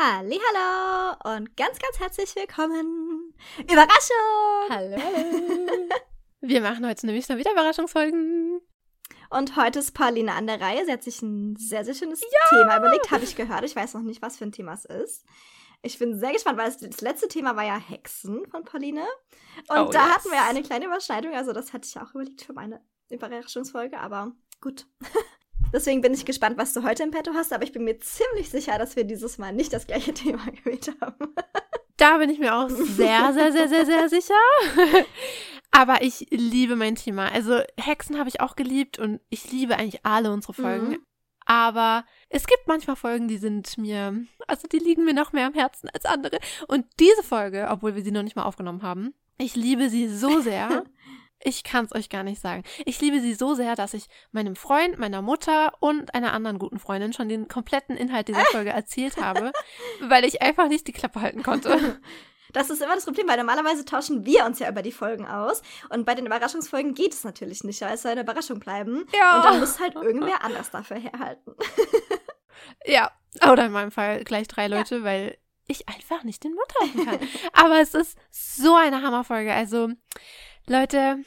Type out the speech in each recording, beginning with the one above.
Hallo und ganz, ganz herzlich willkommen. Überraschung! Hallo. Wir machen heute nämlich noch wieder Überraschungsfolgen. Und heute ist Pauline an der Reihe. Sie hat sich ein sehr, sehr schönes ja! Thema überlegt, habe ich gehört. Ich weiß noch nicht, was für ein Thema es ist. Ich bin sehr gespannt, weil das letzte Thema war ja Hexen von Pauline. Und oh, da yes. hatten wir eine kleine Überschneidung. Also das hatte ich auch überlegt für meine Überraschungsfolge, aber gut. Deswegen bin ich gespannt, was du heute im Petto hast, aber ich bin mir ziemlich sicher, dass wir dieses Mal nicht das gleiche Thema gewählt haben. Da bin ich mir auch sehr, sehr, sehr, sehr, sehr sicher. Aber ich liebe mein Thema. Also Hexen habe ich auch geliebt und ich liebe eigentlich alle unsere Folgen. Mhm. Aber es gibt manchmal Folgen, die sind mir, also die liegen mir noch mehr am Herzen als andere. Und diese Folge, obwohl wir sie noch nicht mal aufgenommen haben, ich liebe sie so sehr. Ich kann es euch gar nicht sagen. Ich liebe sie so sehr, dass ich meinem Freund, meiner Mutter und einer anderen guten Freundin schon den kompletten Inhalt dieser Folge erzählt habe, weil ich einfach nicht die Klappe halten konnte. Das ist immer das Problem, weil normalerweise tauschen wir uns ja über die Folgen aus. Und bei den Überraschungsfolgen geht es natürlich nicht, weil es soll eine Überraschung bleiben. Ja. Und dann muss halt irgendwer anders dafür herhalten. ja, oder in meinem Fall gleich drei Leute, ja. weil ich einfach nicht den Mund halten kann. Aber es ist so eine Hammerfolge. Also Leute,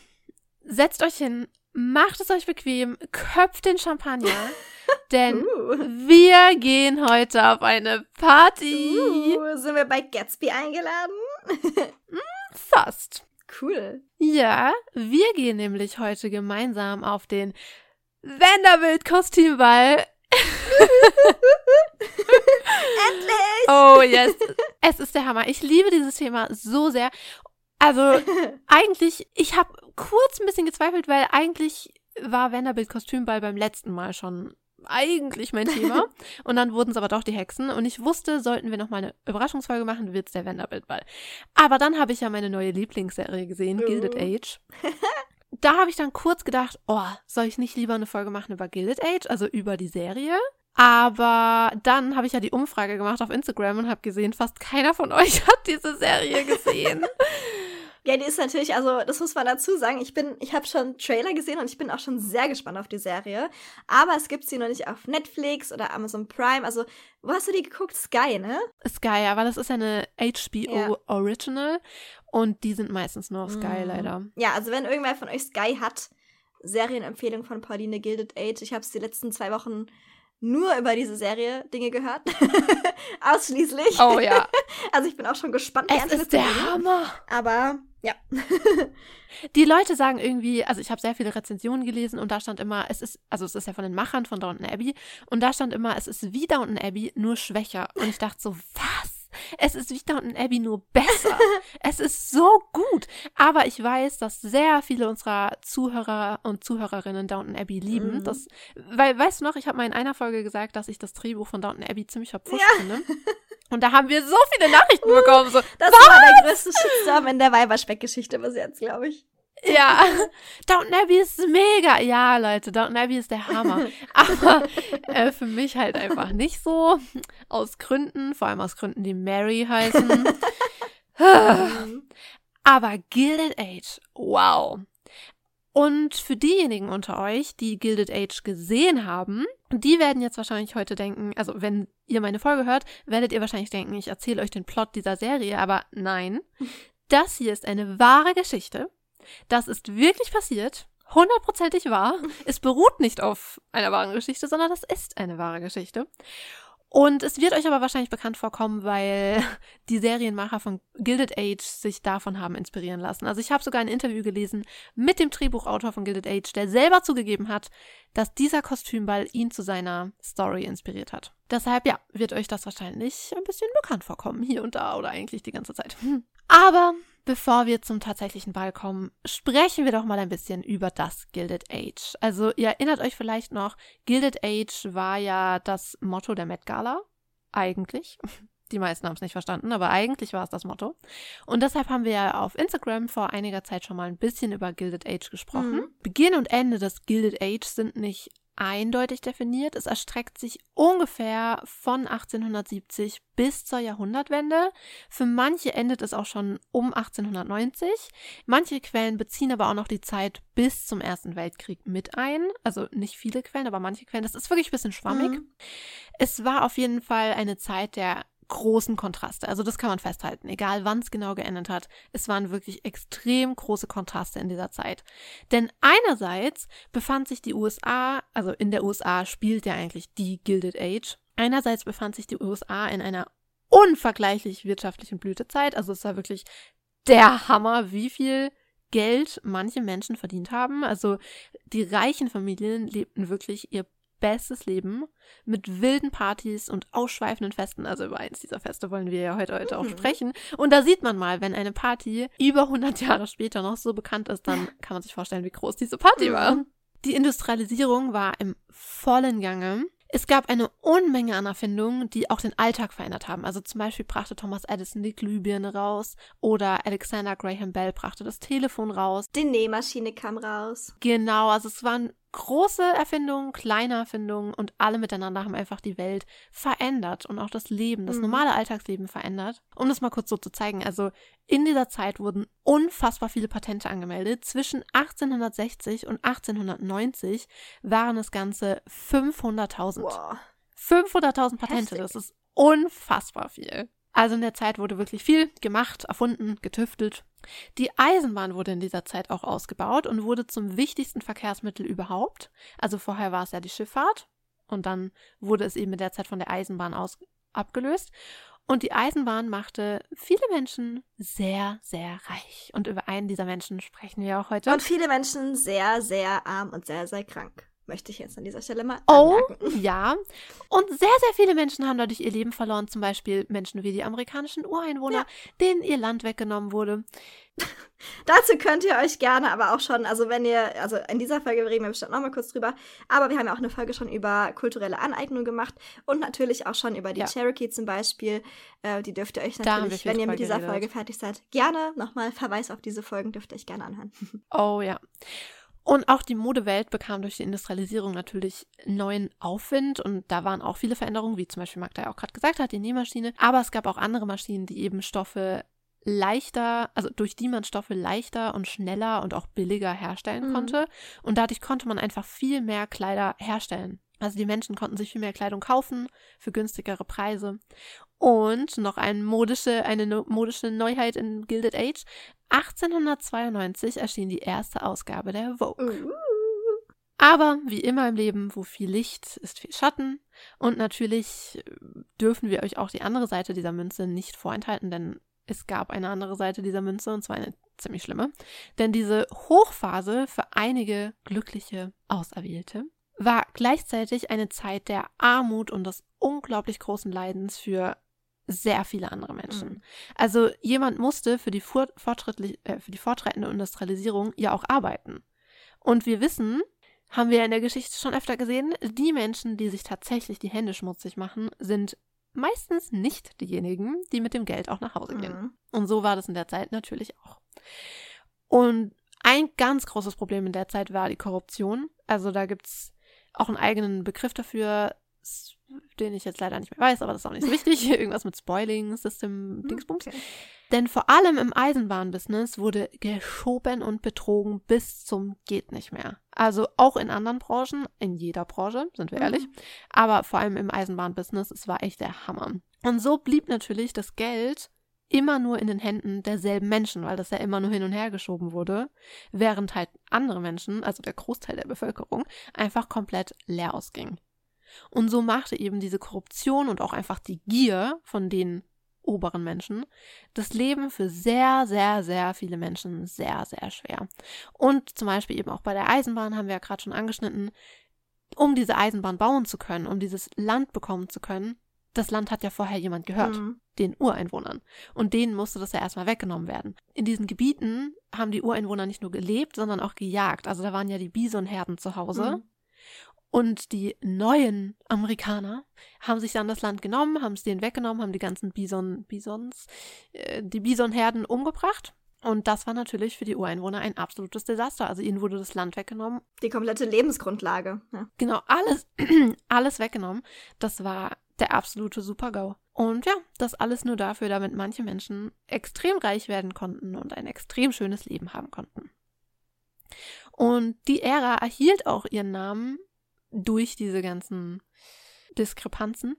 setzt euch hin, macht es euch bequem, köpft den Champagner, denn uh. wir gehen heute auf eine Party. Uh, sind wir bei Gatsby eingeladen? Hm, fast. Cool. Ja, wir gehen nämlich heute gemeinsam auf den Vanderbilt-Kostümball. Endlich! Oh yes, es ist der Hammer. Ich liebe dieses Thema so sehr also eigentlich, ich habe kurz ein bisschen gezweifelt, weil eigentlich war Vanderbilt Kostümball beim letzten Mal schon eigentlich mein Thema. und dann wurden es aber doch die Hexen. Und ich wusste, sollten wir noch mal eine Überraschungsfolge machen, wird es der Vanderbilt-Ball. Aber dann habe ich ja meine neue Lieblingsserie gesehen, oh. Gilded Age. da habe ich dann kurz gedacht, oh, soll ich nicht lieber eine Folge machen über Gilded Age, also über die Serie? Aber dann habe ich ja die Umfrage gemacht auf Instagram und habe gesehen, fast keiner von euch hat diese Serie gesehen. Ja, die ist natürlich, also das muss man dazu sagen. Ich bin, ich habe schon Trailer gesehen und ich bin auch schon sehr gespannt auf die Serie. Aber es gibt sie noch nicht auf Netflix oder Amazon Prime. Also, wo hast du die geguckt? Sky, ne? Sky, ja, weil das ist eine HBO ja. Original und die sind meistens nur auf Sky, mm. leider. Ja, also wenn irgendwer von euch Sky hat, Serienempfehlung von Pauline Gilded Age. Ich habe es die letzten zwei Wochen nur über diese Serie Dinge gehört. Ausschließlich. Oh ja. Also ich bin auch schon gespannt. Es ist der Hammer. Aber ja. Die Leute sagen irgendwie, also ich habe sehr viele Rezensionen gelesen und da stand immer, es ist, also es ist ja von den Machern von Downton Abbey und da stand immer, es ist wie Downton Abbey, nur schwächer. Und ich dachte so, was? Es ist wie Downton Abbey nur besser. es ist so gut. Aber ich weiß, dass sehr viele unserer Zuhörer und Zuhörerinnen Downton Abbey lieben. Mhm. Das, weil, weißt du noch, ich habe mal in einer Folge gesagt, dass ich das Drehbuch von Downton Abbey ziemlich verpfuscht ja. finde. Und da haben wir so viele Nachrichten uh, bekommen. So, das was? war der größte Shitstorm in der Weiberspeck-Geschichte bis jetzt, glaube ich. Ja, Downton Abbey ist mega. Ja, Leute, Downton Abbey ist der Hammer. Aber äh, für mich halt einfach nicht so. Aus Gründen, vor allem aus Gründen, die Mary heißen. Aber Gilded Age, wow. Und für diejenigen unter euch, die Gilded Age gesehen haben, die werden jetzt wahrscheinlich heute denken, also wenn ihr meine Folge hört, werdet ihr wahrscheinlich denken, ich erzähle euch den Plot dieser Serie, aber nein. Das hier ist eine wahre Geschichte das ist wirklich passiert. Hundertprozentig wahr. Es beruht nicht auf einer wahren Geschichte, sondern das ist eine wahre Geschichte. Und es wird euch aber wahrscheinlich bekannt vorkommen, weil die Serienmacher von Gilded Age sich davon haben inspirieren lassen. Also ich habe sogar ein Interview gelesen mit dem Drehbuchautor von Gilded Age, der selber zugegeben hat, dass dieser Kostümball ihn zu seiner Story inspiriert hat. Deshalb, ja, wird euch das wahrscheinlich ein bisschen bekannt vorkommen, hier und da oder eigentlich die ganze Zeit. Aber Bevor wir zum tatsächlichen Ball kommen, sprechen wir doch mal ein bisschen über das Gilded Age. Also ihr erinnert euch vielleicht noch, Gilded Age war ja das Motto der Met Gala. Eigentlich. Die meisten haben es nicht verstanden, aber eigentlich war es das Motto. Und deshalb haben wir ja auf Instagram vor einiger Zeit schon mal ein bisschen über Gilded Age gesprochen. Mhm. Beginn und Ende des Gilded Age sind nicht eindeutig definiert. Es erstreckt sich ungefähr von 1870 bis zur Jahrhundertwende. Für manche endet es auch schon um 1890. Manche Quellen beziehen aber auch noch die Zeit bis zum Ersten Weltkrieg mit ein. Also nicht viele Quellen, aber manche Quellen. Das ist wirklich ein bisschen schwammig. Mhm. Es war auf jeden Fall eine Zeit der großen Kontraste. Also das kann man festhalten, egal wann es genau geendet hat. Es waren wirklich extrem große Kontraste in dieser Zeit. Denn einerseits befand sich die USA, also in der USA spielt ja eigentlich die Gilded Age. Einerseits befand sich die USA in einer unvergleichlich wirtschaftlichen Blütezeit. Also es war wirklich der Hammer, wie viel Geld manche Menschen verdient haben. Also die reichen Familien lebten wirklich ihr bestes Leben mit wilden Partys und ausschweifenden Festen. Also über eins dieser Feste wollen wir ja heute, heute auch mhm. sprechen. Und da sieht man mal, wenn eine Party über 100 Jahre später noch so bekannt ist, dann kann man sich vorstellen, wie groß diese Party mhm. war. Die Industrialisierung war im vollen Gange. Es gab eine Unmenge an Erfindungen, die auch den Alltag verändert haben. Also zum Beispiel brachte Thomas Edison die Glühbirne raus oder Alexander Graham Bell brachte das Telefon raus. Die Nähmaschine kam raus. Genau, also es waren große Erfindungen, kleine Erfindungen und alle miteinander haben einfach die Welt verändert und auch das Leben, das mhm. normale Alltagsleben verändert. Um das mal kurz so zu zeigen, also in dieser Zeit wurden unfassbar viele Patente angemeldet. Zwischen 1860 und 1890 waren es ganze 500.000. Wow. 500.000 Patente, Heftig. das ist unfassbar viel. Also in der Zeit wurde wirklich viel gemacht, erfunden, getüftelt. Die Eisenbahn wurde in dieser Zeit auch ausgebaut und wurde zum wichtigsten Verkehrsmittel überhaupt. Also vorher war es ja die Schifffahrt und dann wurde es eben in der Zeit von der Eisenbahn aus abgelöst. Und die Eisenbahn machte viele Menschen sehr, sehr reich. Und über einen dieser Menschen sprechen wir auch heute. Und viele Menschen sehr, sehr arm und sehr, sehr krank möchte ich jetzt an dieser Stelle mal oh, anmerken. Ja. Und sehr, sehr viele Menschen haben dadurch ihr Leben verloren. Zum Beispiel Menschen wie die amerikanischen Ureinwohner, ja. denen ihr Land weggenommen wurde. Dazu könnt ihr euch gerne aber auch schon, also wenn ihr, also in dieser Folge reden wir bestimmt nochmal kurz drüber, aber wir haben ja auch eine Folge schon über kulturelle Aneignung gemacht und natürlich auch schon über die ja. Cherokee zum Beispiel. Äh, die dürft ihr euch natürlich, wenn ihr mit dieser Folge fertig seid, gerne nochmal Verweis auf diese Folgen dürft ihr euch gerne anhören. Oh ja. Und auch die Modewelt bekam durch die Industrialisierung natürlich neuen Aufwind und da waren auch viele Veränderungen, wie zum Beispiel Magda ja auch gerade gesagt hat, die Nähmaschine. Aber es gab auch andere Maschinen, die eben Stoffe leichter, also durch die man Stoffe leichter und schneller und auch billiger herstellen mhm. konnte. Und dadurch konnte man einfach viel mehr Kleider herstellen. Also die Menschen konnten sich viel mehr Kleidung kaufen für günstigere Preise. Und noch ein modische, eine modische Neuheit in Gilded Age. 1892 erschien die erste Ausgabe der Vogue. Uh. Aber wie immer im Leben, wo viel Licht ist viel Schatten. Und natürlich dürfen wir euch auch die andere Seite dieser Münze nicht vorenthalten, denn es gab eine andere Seite dieser Münze und zwar eine ziemlich schlimme. Denn diese Hochphase für einige glückliche Auserwählte war gleichzeitig eine Zeit der Armut und des unglaublich großen Leidens für sehr viele andere Menschen. Mhm. Also jemand musste für die, fortschrittlich, äh, für die fortschreitende Industrialisierung ja auch arbeiten. Und wir wissen, haben wir in der Geschichte schon öfter gesehen, die Menschen, die sich tatsächlich die Hände schmutzig machen, sind meistens nicht diejenigen, die mit dem Geld auch nach Hause gehen. Mhm. Und so war das in der Zeit natürlich auch. Und ein ganz großes Problem in der Zeit war die Korruption. Also da gibt es auch einen eigenen Begriff dafür den ich jetzt leider nicht mehr weiß, aber das ist auch nicht so wichtig. Irgendwas mit Spoiling, System, hm, Dingsbums. Okay. Denn vor allem im Eisenbahnbusiness wurde geschoben und betrogen bis zum geht nicht mehr. Also auch in anderen Branchen, in jeder Branche, sind wir mhm. ehrlich, aber vor allem im Eisenbahnbusiness, es war echt der Hammer. Und so blieb natürlich das Geld immer nur in den Händen derselben Menschen, weil das ja immer nur hin und her geschoben wurde, während halt andere Menschen, also der Großteil der Bevölkerung, einfach komplett leer ausging. Und so machte eben diese Korruption und auch einfach die Gier von den oberen Menschen das Leben für sehr, sehr, sehr viele Menschen sehr, sehr schwer. Und zum Beispiel eben auch bei der Eisenbahn haben wir ja gerade schon angeschnitten, um diese Eisenbahn bauen zu können, um dieses Land bekommen zu können, das Land hat ja vorher jemand gehört, mhm. den Ureinwohnern. Und denen musste das ja erstmal weggenommen werden. In diesen Gebieten haben die Ureinwohner nicht nur gelebt, sondern auch gejagt. Also da waren ja die Bisonherden zu Hause. Mhm. Und die neuen Amerikaner haben sich dann das Land genommen, haben es denen weggenommen, haben die ganzen Bison, Bisons, äh, die Bisonherden umgebracht. Und das war natürlich für die Ureinwohner ein absolutes Desaster. Also ihnen wurde das Land weggenommen. Die komplette Lebensgrundlage. Ja. Genau, alles, alles weggenommen. Das war der absolute Super-GAU. Und ja, das alles nur dafür, damit manche Menschen extrem reich werden konnten und ein extrem schönes Leben haben konnten. Und die Ära erhielt auch ihren Namen durch diese ganzen Diskrepanzen.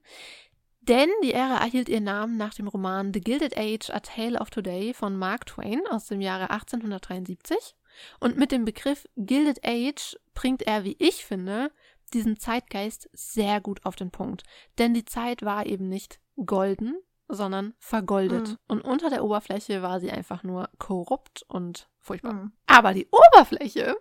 Denn die Ära erhielt ihren Namen nach dem Roman The Gilded Age, A Tale of Today von Mark Twain aus dem Jahre 1873. Und mit dem Begriff Gilded Age bringt er, wie ich finde, diesen Zeitgeist sehr gut auf den Punkt. Denn die Zeit war eben nicht golden, sondern vergoldet. Mhm. Und unter der Oberfläche war sie einfach nur korrupt und furchtbar. Mhm. Aber die Oberfläche,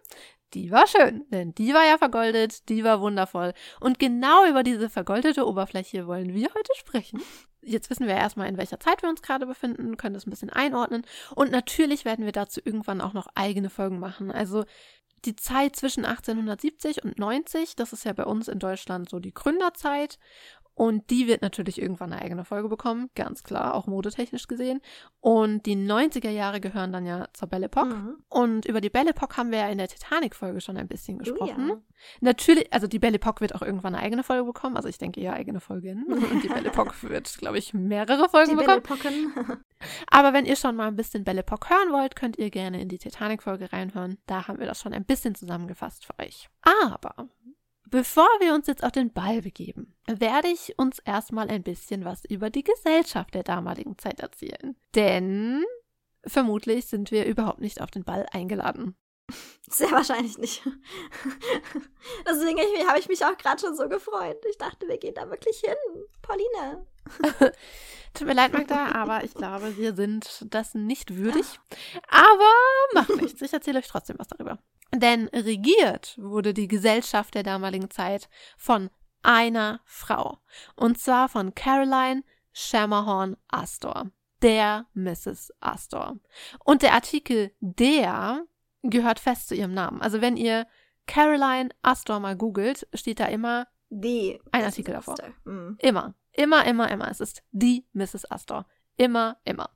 die war schön, denn die war ja vergoldet, die war wundervoll. Und genau über diese vergoldete Oberfläche wollen wir heute sprechen. Jetzt wissen wir erstmal, in welcher Zeit wir uns gerade befinden, können das ein bisschen einordnen. Und natürlich werden wir dazu irgendwann auch noch eigene Folgen machen. Also die Zeit zwischen 1870 und 90, das ist ja bei uns in Deutschland so die Gründerzeit. Und die wird natürlich irgendwann eine eigene Folge bekommen, ganz klar, auch modetechnisch gesehen. Und die 90er Jahre gehören dann ja zur Belle Epoque. Mhm. Und über die Belle Epoque haben wir ja in der Titanic-Folge schon ein bisschen gesprochen. Oh ja. Natürlich, also die Belle Epoque wird auch irgendwann eine eigene Folge bekommen. Also ich denke eher eigene Folgen. Und die Belle Epoque wird, glaube ich, mehrere Folgen Die bekommen. Aber wenn ihr schon mal ein bisschen Belle Epoque hören wollt, könnt ihr gerne in die Titanic-Folge reinhören. Da haben wir das schon ein bisschen zusammengefasst für euch. Aber bevor wir uns jetzt auf den Ball begeben, werde ich uns erstmal ein bisschen was über die Gesellschaft der damaligen Zeit erzählen. Denn vermutlich sind wir überhaupt nicht auf den Ball eingeladen. Sehr wahrscheinlich nicht. Deswegen habe ich mich auch gerade schon so gefreut. Ich dachte, wir gehen da wirklich hin. Pauline. Tut mir leid, Magda, aber ich glaube, wir sind das nicht würdig. Aber macht nichts. Ich erzähle euch trotzdem was darüber. Denn regiert wurde die Gesellschaft der damaligen Zeit von einer Frau. Und zwar von Caroline Schermerhorn Astor. Der Mrs. Astor. Und der Artikel der gehört fest zu ihrem Namen. Also wenn ihr Caroline Astor mal googelt, steht da immer Die. Ein Artikel davor. Mhm. Immer. Immer, immer, immer. Es ist die Mrs. Astor. Immer, immer.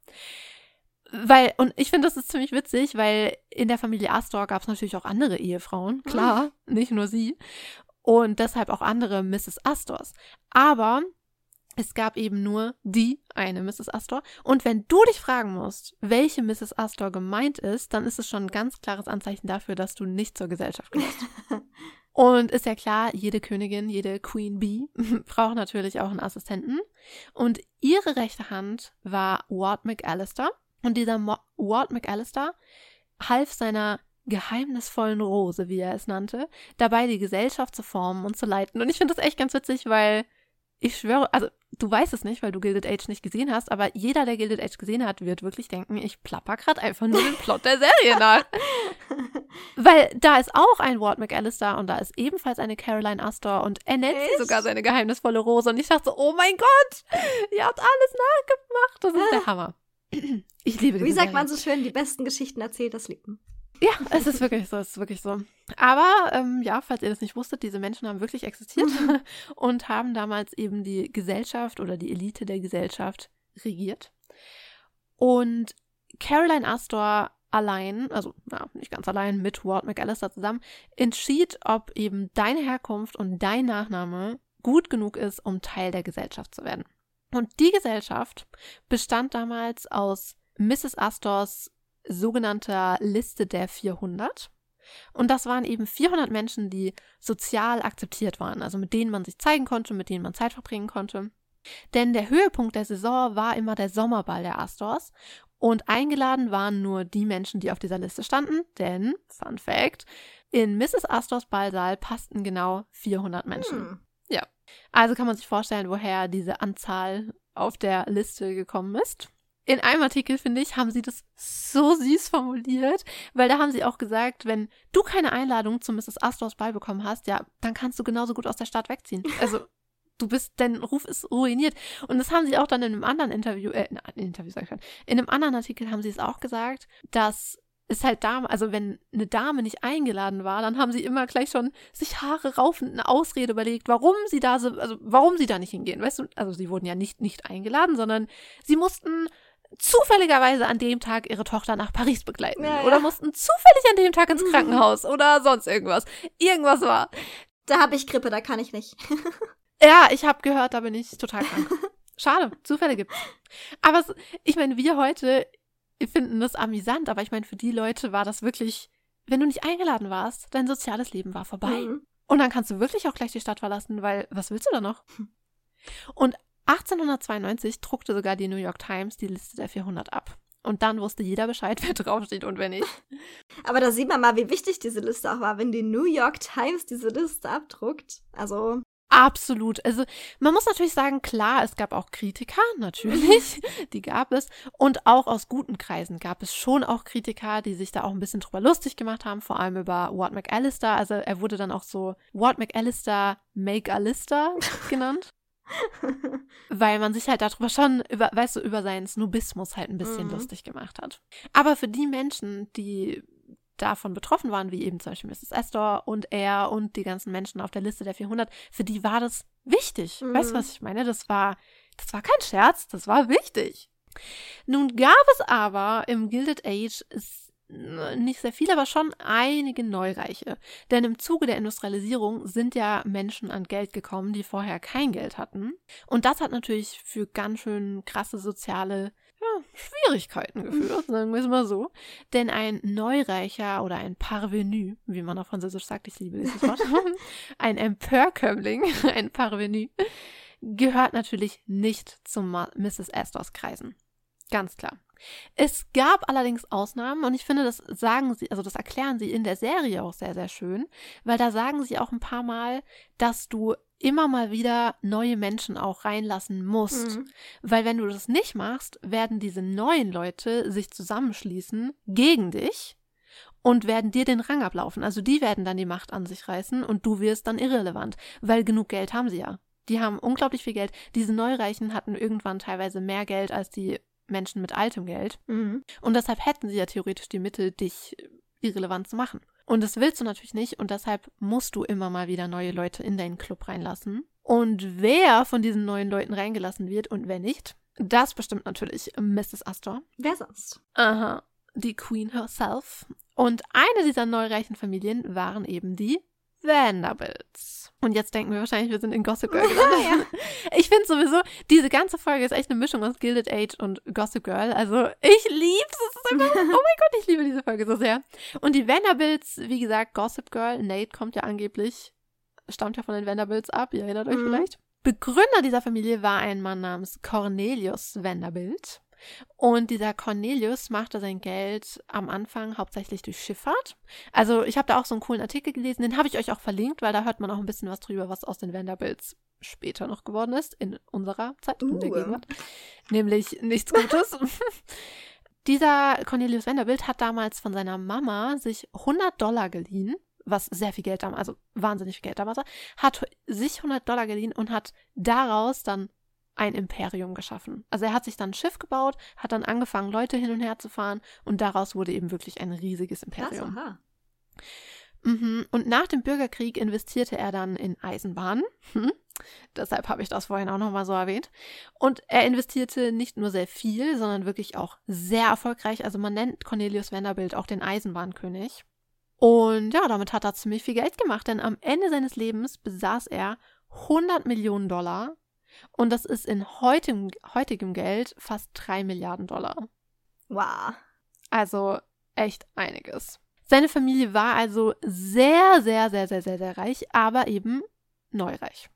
Weil, und ich finde, das ist ziemlich witzig, weil in der Familie Astor gab es natürlich auch andere Ehefrauen, klar, nicht nur sie. Und deshalb auch andere Mrs. Astors. Aber es gab eben nur die eine Mrs. Astor. Und wenn du dich fragen musst, welche Mrs. Astor gemeint ist, dann ist es schon ein ganz klares Anzeichen dafür, dass du nicht zur Gesellschaft gehörst. Und ist ja klar, jede Königin, jede Queen Bee braucht natürlich auch einen Assistenten. Und ihre rechte Hand war Ward McAllister. Und dieser Mo Ward McAllister half seiner geheimnisvollen Rose, wie er es nannte, dabei die Gesellschaft zu formen und zu leiten. Und ich finde das echt ganz witzig, weil ich schwöre, also du weißt es nicht, weil du Gilded Age nicht gesehen hast, aber jeder, der Gilded Age gesehen hat, wird wirklich denken, ich plapper gerade einfach nur den Plot der Serie nach. Weil da ist auch ein Ward McAllister und da ist ebenfalls eine Caroline Astor und er nennt sie sogar seine geheimnisvolle Rose. Und ich dachte so, oh mein Gott, ihr habt alles nachgemacht. Das ist der Hammer. Ich liebe Wie sagt Serie. man so schön, die besten Geschichten erzählt das Leben. Ja, es ist wirklich so, es ist wirklich so. Aber ähm, ja, falls ihr das nicht wusstet, diese Menschen haben wirklich existiert und haben damals eben die Gesellschaft oder die Elite der Gesellschaft regiert. Und Caroline Astor allein, also na, nicht ganz allein, mit Ward McAllister zusammen, entschied, ob eben deine Herkunft und dein Nachname gut genug ist, um Teil der Gesellschaft zu werden. Und die Gesellschaft bestand damals aus Mrs. Astors sogenannter Liste der 400. Und das waren eben 400 Menschen, die sozial akzeptiert waren, also mit denen man sich zeigen konnte, mit denen man Zeit verbringen konnte. Denn der Höhepunkt der Saison war immer der Sommerball der Astors. Und eingeladen waren nur die Menschen, die auf dieser Liste standen, denn, Fun Fact, in Mrs. Astors Ballsaal passten genau 400 Menschen. Hm. Also kann man sich vorstellen, woher diese Anzahl auf der Liste gekommen ist. In einem Artikel, finde ich, haben sie das so süß formuliert, weil da haben sie auch gesagt, wenn du keine Einladung zu Mrs. Astors Ball bekommen hast, ja, dann kannst du genauso gut aus der Stadt wegziehen. Also, du bist, dein Ruf ist ruiniert. Und das haben sie auch dann in einem anderen Interview, äh, in Interview sag ich schon, in einem anderen Artikel haben sie es auch gesagt, dass es halt Dame, also wenn eine Dame nicht eingeladen war, dann haben sie immer gleich schon sich Haare raufend eine Ausrede überlegt, warum sie da so, also warum sie da nicht hingehen, weißt du? Also sie wurden ja nicht nicht eingeladen, sondern sie mussten zufälligerweise an dem Tag ihre Tochter nach Paris begleiten Ja, ja. oder mussten zufällig an dem Tag ins Krankenhaus oder sonst irgendwas. Irgendwas war. Da habe ich Grippe, da kann ich nicht. Ja, ich habe gehört, da bin ich total krank. Schade, Zufälle gibt's. Aber ich meine, wir heute finden das amüsant, aber ich meine, für die Leute war das wirklich, wenn du nicht eingeladen warst, dein soziales Leben war vorbei. Mhm. Und dann kannst du wirklich auch gleich die Stadt verlassen, weil was willst du da noch? Und 1892 druckte sogar die New York Times die Liste der 400 ab. Und dann wusste jeder Bescheid, wer draufsteht und wer nicht. Aber da sieht man mal, wie wichtig diese Liste auch war, wenn die New York Times diese Liste abdruckt. Also. Absolut. Also man muss natürlich sagen, klar, es gab auch Kritiker, natürlich, die gab es. Und auch aus guten Kreisen gab es schon auch Kritiker, die sich da auch ein bisschen drüber lustig gemacht haben, vor allem über Ward McAllister. Also er wurde dann auch so Ward McAllister Make Alister genannt. Weil man sich halt darüber schon, über, weißt du, über seinen Snobismus halt ein bisschen mhm. lustig gemacht hat. Aber für die Menschen, die davon betroffen waren, wie eben zum Beispiel Mrs. Astor und er und die ganzen Menschen auf der Liste der 400, für die war das wichtig. Mhm. Weißt du, was ich meine? Das war, das war kein Scherz, das war wichtig. Nun gab es aber im Gilded Age nicht sehr viel, aber schon einige Neureiche. Denn im Zuge der Industrialisierung sind ja Menschen an Geld gekommen, die vorher kein Geld hatten. Und das hat natürlich für ganz schön krasse soziale ja, Schwierigkeiten geführt, sagen wir es mal so. Denn ein Neureicher oder ein Parvenu, wie man auf Französisch sagt, ich liebe dieses Wort, ein Emporkömmling, ein Parvenu, gehört natürlich nicht zum Mrs. Astors Kreisen. Ganz klar. Es gab allerdings Ausnahmen und ich finde, das sagen sie, also das erklären sie in der Serie auch sehr, sehr schön, weil da sagen sie auch ein paar Mal, dass du immer mal wieder neue Menschen auch reinlassen musst. Mhm. Weil wenn du das nicht machst, werden diese neuen Leute sich zusammenschließen gegen dich und werden dir den Rang ablaufen. Also die werden dann die Macht an sich reißen und du wirst dann irrelevant, weil genug Geld haben sie ja. Die haben unglaublich viel Geld. Diese Neureichen hatten irgendwann teilweise mehr Geld als die Menschen mit altem Geld. Mhm. Und deshalb hätten sie ja theoretisch die Mittel, dich irrelevant zu machen. Und das willst du natürlich nicht und deshalb musst du immer mal wieder neue Leute in deinen Club reinlassen. Und wer von diesen neuen Leuten reingelassen wird und wer nicht, das bestimmt natürlich Mrs. Astor. Wer sonst? Aha, die Queen herself. Und eine dieser neureichen Familien waren eben die Vanderbilts. Und jetzt denken wir wahrscheinlich, wir sind in Gossip Girl. ja. Ich finde sowieso, diese ganze Folge ist echt eine Mischung aus Gilded Age und Gossip Girl. Also ich lieb's. Es einfach, oh mein Gott, ich liebe diese Folge so sehr. Und die Vanderbilts, wie gesagt, Gossip Girl, Nate kommt ja angeblich, stammt ja von den Vanderbilts ab, ihr erinnert euch mhm. vielleicht. Begründer dieser Familie war ein Mann namens Cornelius Vanderbilt. Und dieser Cornelius machte sein Geld am Anfang hauptsächlich durch Schifffahrt. Also ich habe da auch so einen coolen Artikel gelesen, den habe ich euch auch verlinkt, weil da hört man auch ein bisschen was drüber, was aus den Vanderbilts später noch geworden ist, in unserer Zeit, in der uh. Gegenwart. Nämlich nichts Gutes. Dieser Cornelius Vanderbilt hat damals von seiner Mama sich 100 Dollar geliehen, was sehr viel Geld damals, also wahnsinnig viel Geld damals war, hat sich 100 Dollar geliehen und hat daraus dann ein Imperium geschaffen. Also er hat sich dann ein Schiff gebaut, hat dann angefangen, Leute hin und her zu fahren und daraus wurde eben wirklich ein riesiges Imperium. Krass, mhm. Und nach dem Bürgerkrieg investierte er dann in Eisenbahnen. Hm. Deshalb habe ich das vorhin auch nochmal so erwähnt. Und er investierte nicht nur sehr viel, sondern wirklich auch sehr erfolgreich. Also man nennt Cornelius Vanderbilt auch den Eisenbahnkönig. Und ja, damit hat er ziemlich viel Geld gemacht, denn am Ende seines Lebens besaß er 100 Millionen Dollar und das ist in heutigem, heutigem Geld fast 3 Milliarden Dollar. Wow. Also echt einiges. Seine Familie war also sehr, sehr, sehr, sehr, sehr, sehr reich, aber eben neureich.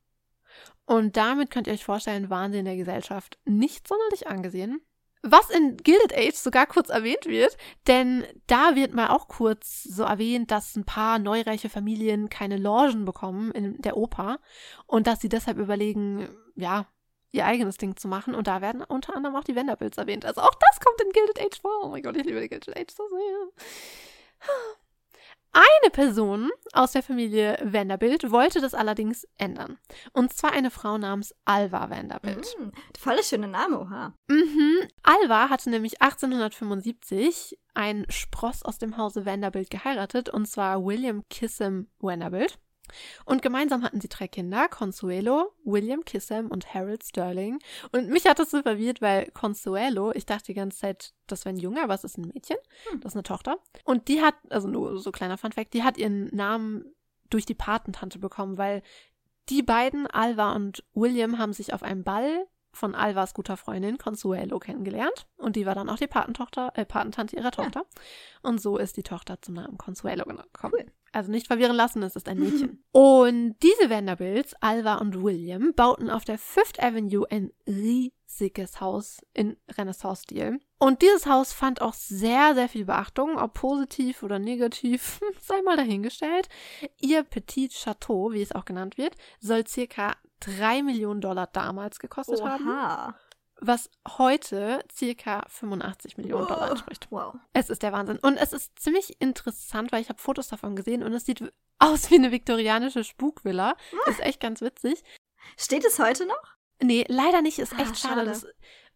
Und damit könnt ihr euch vorstellen, waren sie in der Gesellschaft nicht sonderlich angesehen. Was in Gilded Age sogar kurz erwähnt wird, denn da wird mal auch kurz so erwähnt, dass ein paar neureiche Familien keine Logen bekommen in der Oper und dass sie deshalb überlegen, ja, ihr eigenes Ding zu machen. Und da werden unter anderem auch die Vanderbilts erwähnt. Also auch das kommt in Gilded Age vor. Oh mein Gott, ich liebe die Gilded Age so sehr. Eine Person aus der Familie Vanderbilt wollte das allerdings ändern. Und zwar eine Frau namens Alva Vanderbilt. Mhm, voll schöne Name, oha. Mhm. Alva hatte nämlich 1875 einen Spross aus dem Hause Vanderbilt geheiratet, und zwar William Kissam Vanderbilt. Und gemeinsam hatten sie drei Kinder, Consuelo, William Kissam und Harold Sterling. Und mich hat das so verwirrt, weil Consuelo, ich dachte die ganze Zeit, das wäre ein Junge, aber es ist ein Mädchen. Hm. Das ist eine Tochter. Und die hat, also nur so kleiner Funfact, die hat ihren Namen durch die Patentante bekommen, weil die beiden, Alva und William, haben sich auf einem Ball von Alvas guter Freundin Consuelo kennengelernt. Und die war dann auch die Patentochter, äh, Patentante ihrer Tochter. Ja. Und so ist die Tochter zum Namen Consuelo gekommen. Cool. Also nicht verwirren lassen, es ist ein Mädchen. und diese Vanderbilts, Alva und William, bauten auf der Fifth Avenue ein riesiges Haus in Renaissance-Stil. Und dieses Haus fand auch sehr, sehr viel Beachtung, ob positiv oder negativ, sei mal dahingestellt. Ihr Petit Chateau, wie es auch genannt wird, soll circa 3 Millionen Dollar damals gekostet Oha. haben was heute circa 85 Millionen Dollar oh, entspricht. Wow. Es ist der Wahnsinn. Und es ist ziemlich interessant, weil ich habe Fotos davon gesehen und es sieht aus wie eine viktorianische Spukvilla. Ah. Ist echt ganz witzig. Steht es heute noch? Nee, leider nicht. Ist echt ah, schade. schade. Das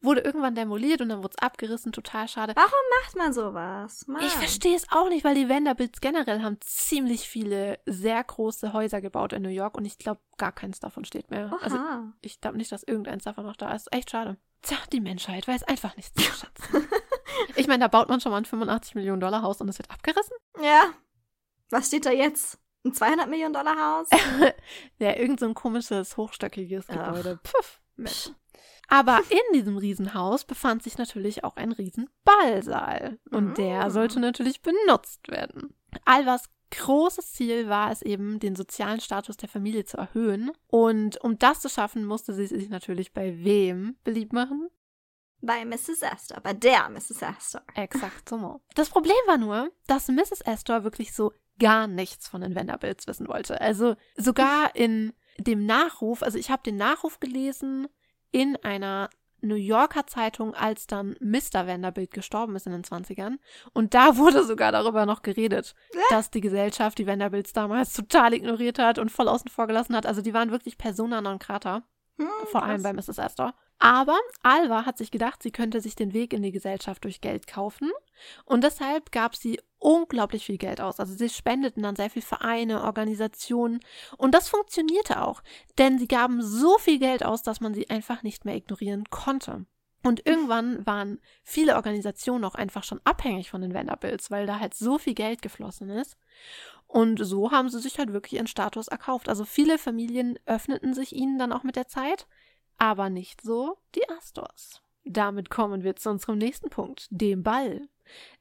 wurde irgendwann demoliert und dann wurde es abgerissen. Total schade. Warum macht man sowas? Mann. Ich verstehe es auch nicht, weil die Vanderbilts generell haben ziemlich viele sehr große Häuser gebaut in New York und ich glaube, gar keins davon steht mehr. Aha. Also ich glaube nicht, dass irgendeins davon noch da ist. Echt schade. Tja, die Menschheit weiß einfach nichts zu schätzen. ich meine, da baut man schon mal ein 85 Millionen Dollar Haus und es wird abgerissen. Ja. Was steht da jetzt? Ein 200 Millionen Dollar Haus? ja, irgend so ein komisches, hochstöckiges Gebäude. Pff, Mensch. Aber in diesem Riesenhaus befand sich natürlich auch ein Riesenballsaal. Und der mm. sollte natürlich benutzt werden. Alvas großes Ziel war es eben, den sozialen Status der Familie zu erhöhen. Und um das zu schaffen, musste sie sich natürlich bei wem beliebt machen? Bei Mrs. Astor, bei der Mrs. Astor. Exakt so. Das Problem war nur, dass Mrs. Astor wirklich so gar nichts von den Vanderbilts wissen wollte. Also sogar in dem Nachruf, also ich habe den Nachruf gelesen in einer New Yorker Zeitung, als dann Mr. Vanderbilt gestorben ist in den 20ern. Und da wurde sogar darüber noch geredet, äh? dass die Gesellschaft die Vanderbilts damals total ignoriert hat und voll außen vor gelassen hat. Also die waren wirklich persona non grata. Hm, vor allem bei Mrs. Astor. Aber Alva hat sich gedacht, sie könnte sich den Weg in die Gesellschaft durch Geld kaufen. Und deshalb gab sie unglaublich viel Geld aus. Also sie spendeten dann sehr viel Vereine, Organisationen. Und das funktionierte auch. Denn sie gaben so viel Geld aus, dass man sie einfach nicht mehr ignorieren konnte. Und irgendwann waren viele Organisationen auch einfach schon abhängig von den Vanderbilts, weil da halt so viel Geld geflossen ist. Und so haben sie sich halt wirklich ihren Status erkauft. Also viele Familien öffneten sich ihnen dann auch mit der Zeit, aber nicht so die Astors. Damit kommen wir zu unserem nächsten Punkt, dem Ball.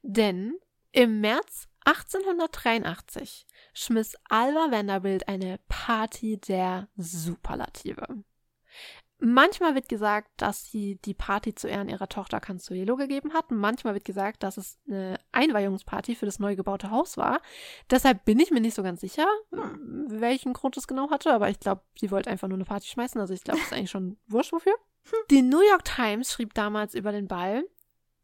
Denn im März 1883 schmiss Alva Vanderbilt eine Party der Superlative. Manchmal wird gesagt, dass sie die Party zu Ehren ihrer Tochter Consuelo gegeben hat. Manchmal wird gesagt, dass es eine Einweihungsparty für das neu gebaute Haus war. Deshalb bin ich mir nicht so ganz sicher, welchen Grund es genau hatte. Aber ich glaube, sie wollte einfach nur eine Party schmeißen. Also ich glaube, es ist eigentlich schon wurscht wofür. Die New York Times schrieb damals über den Ball,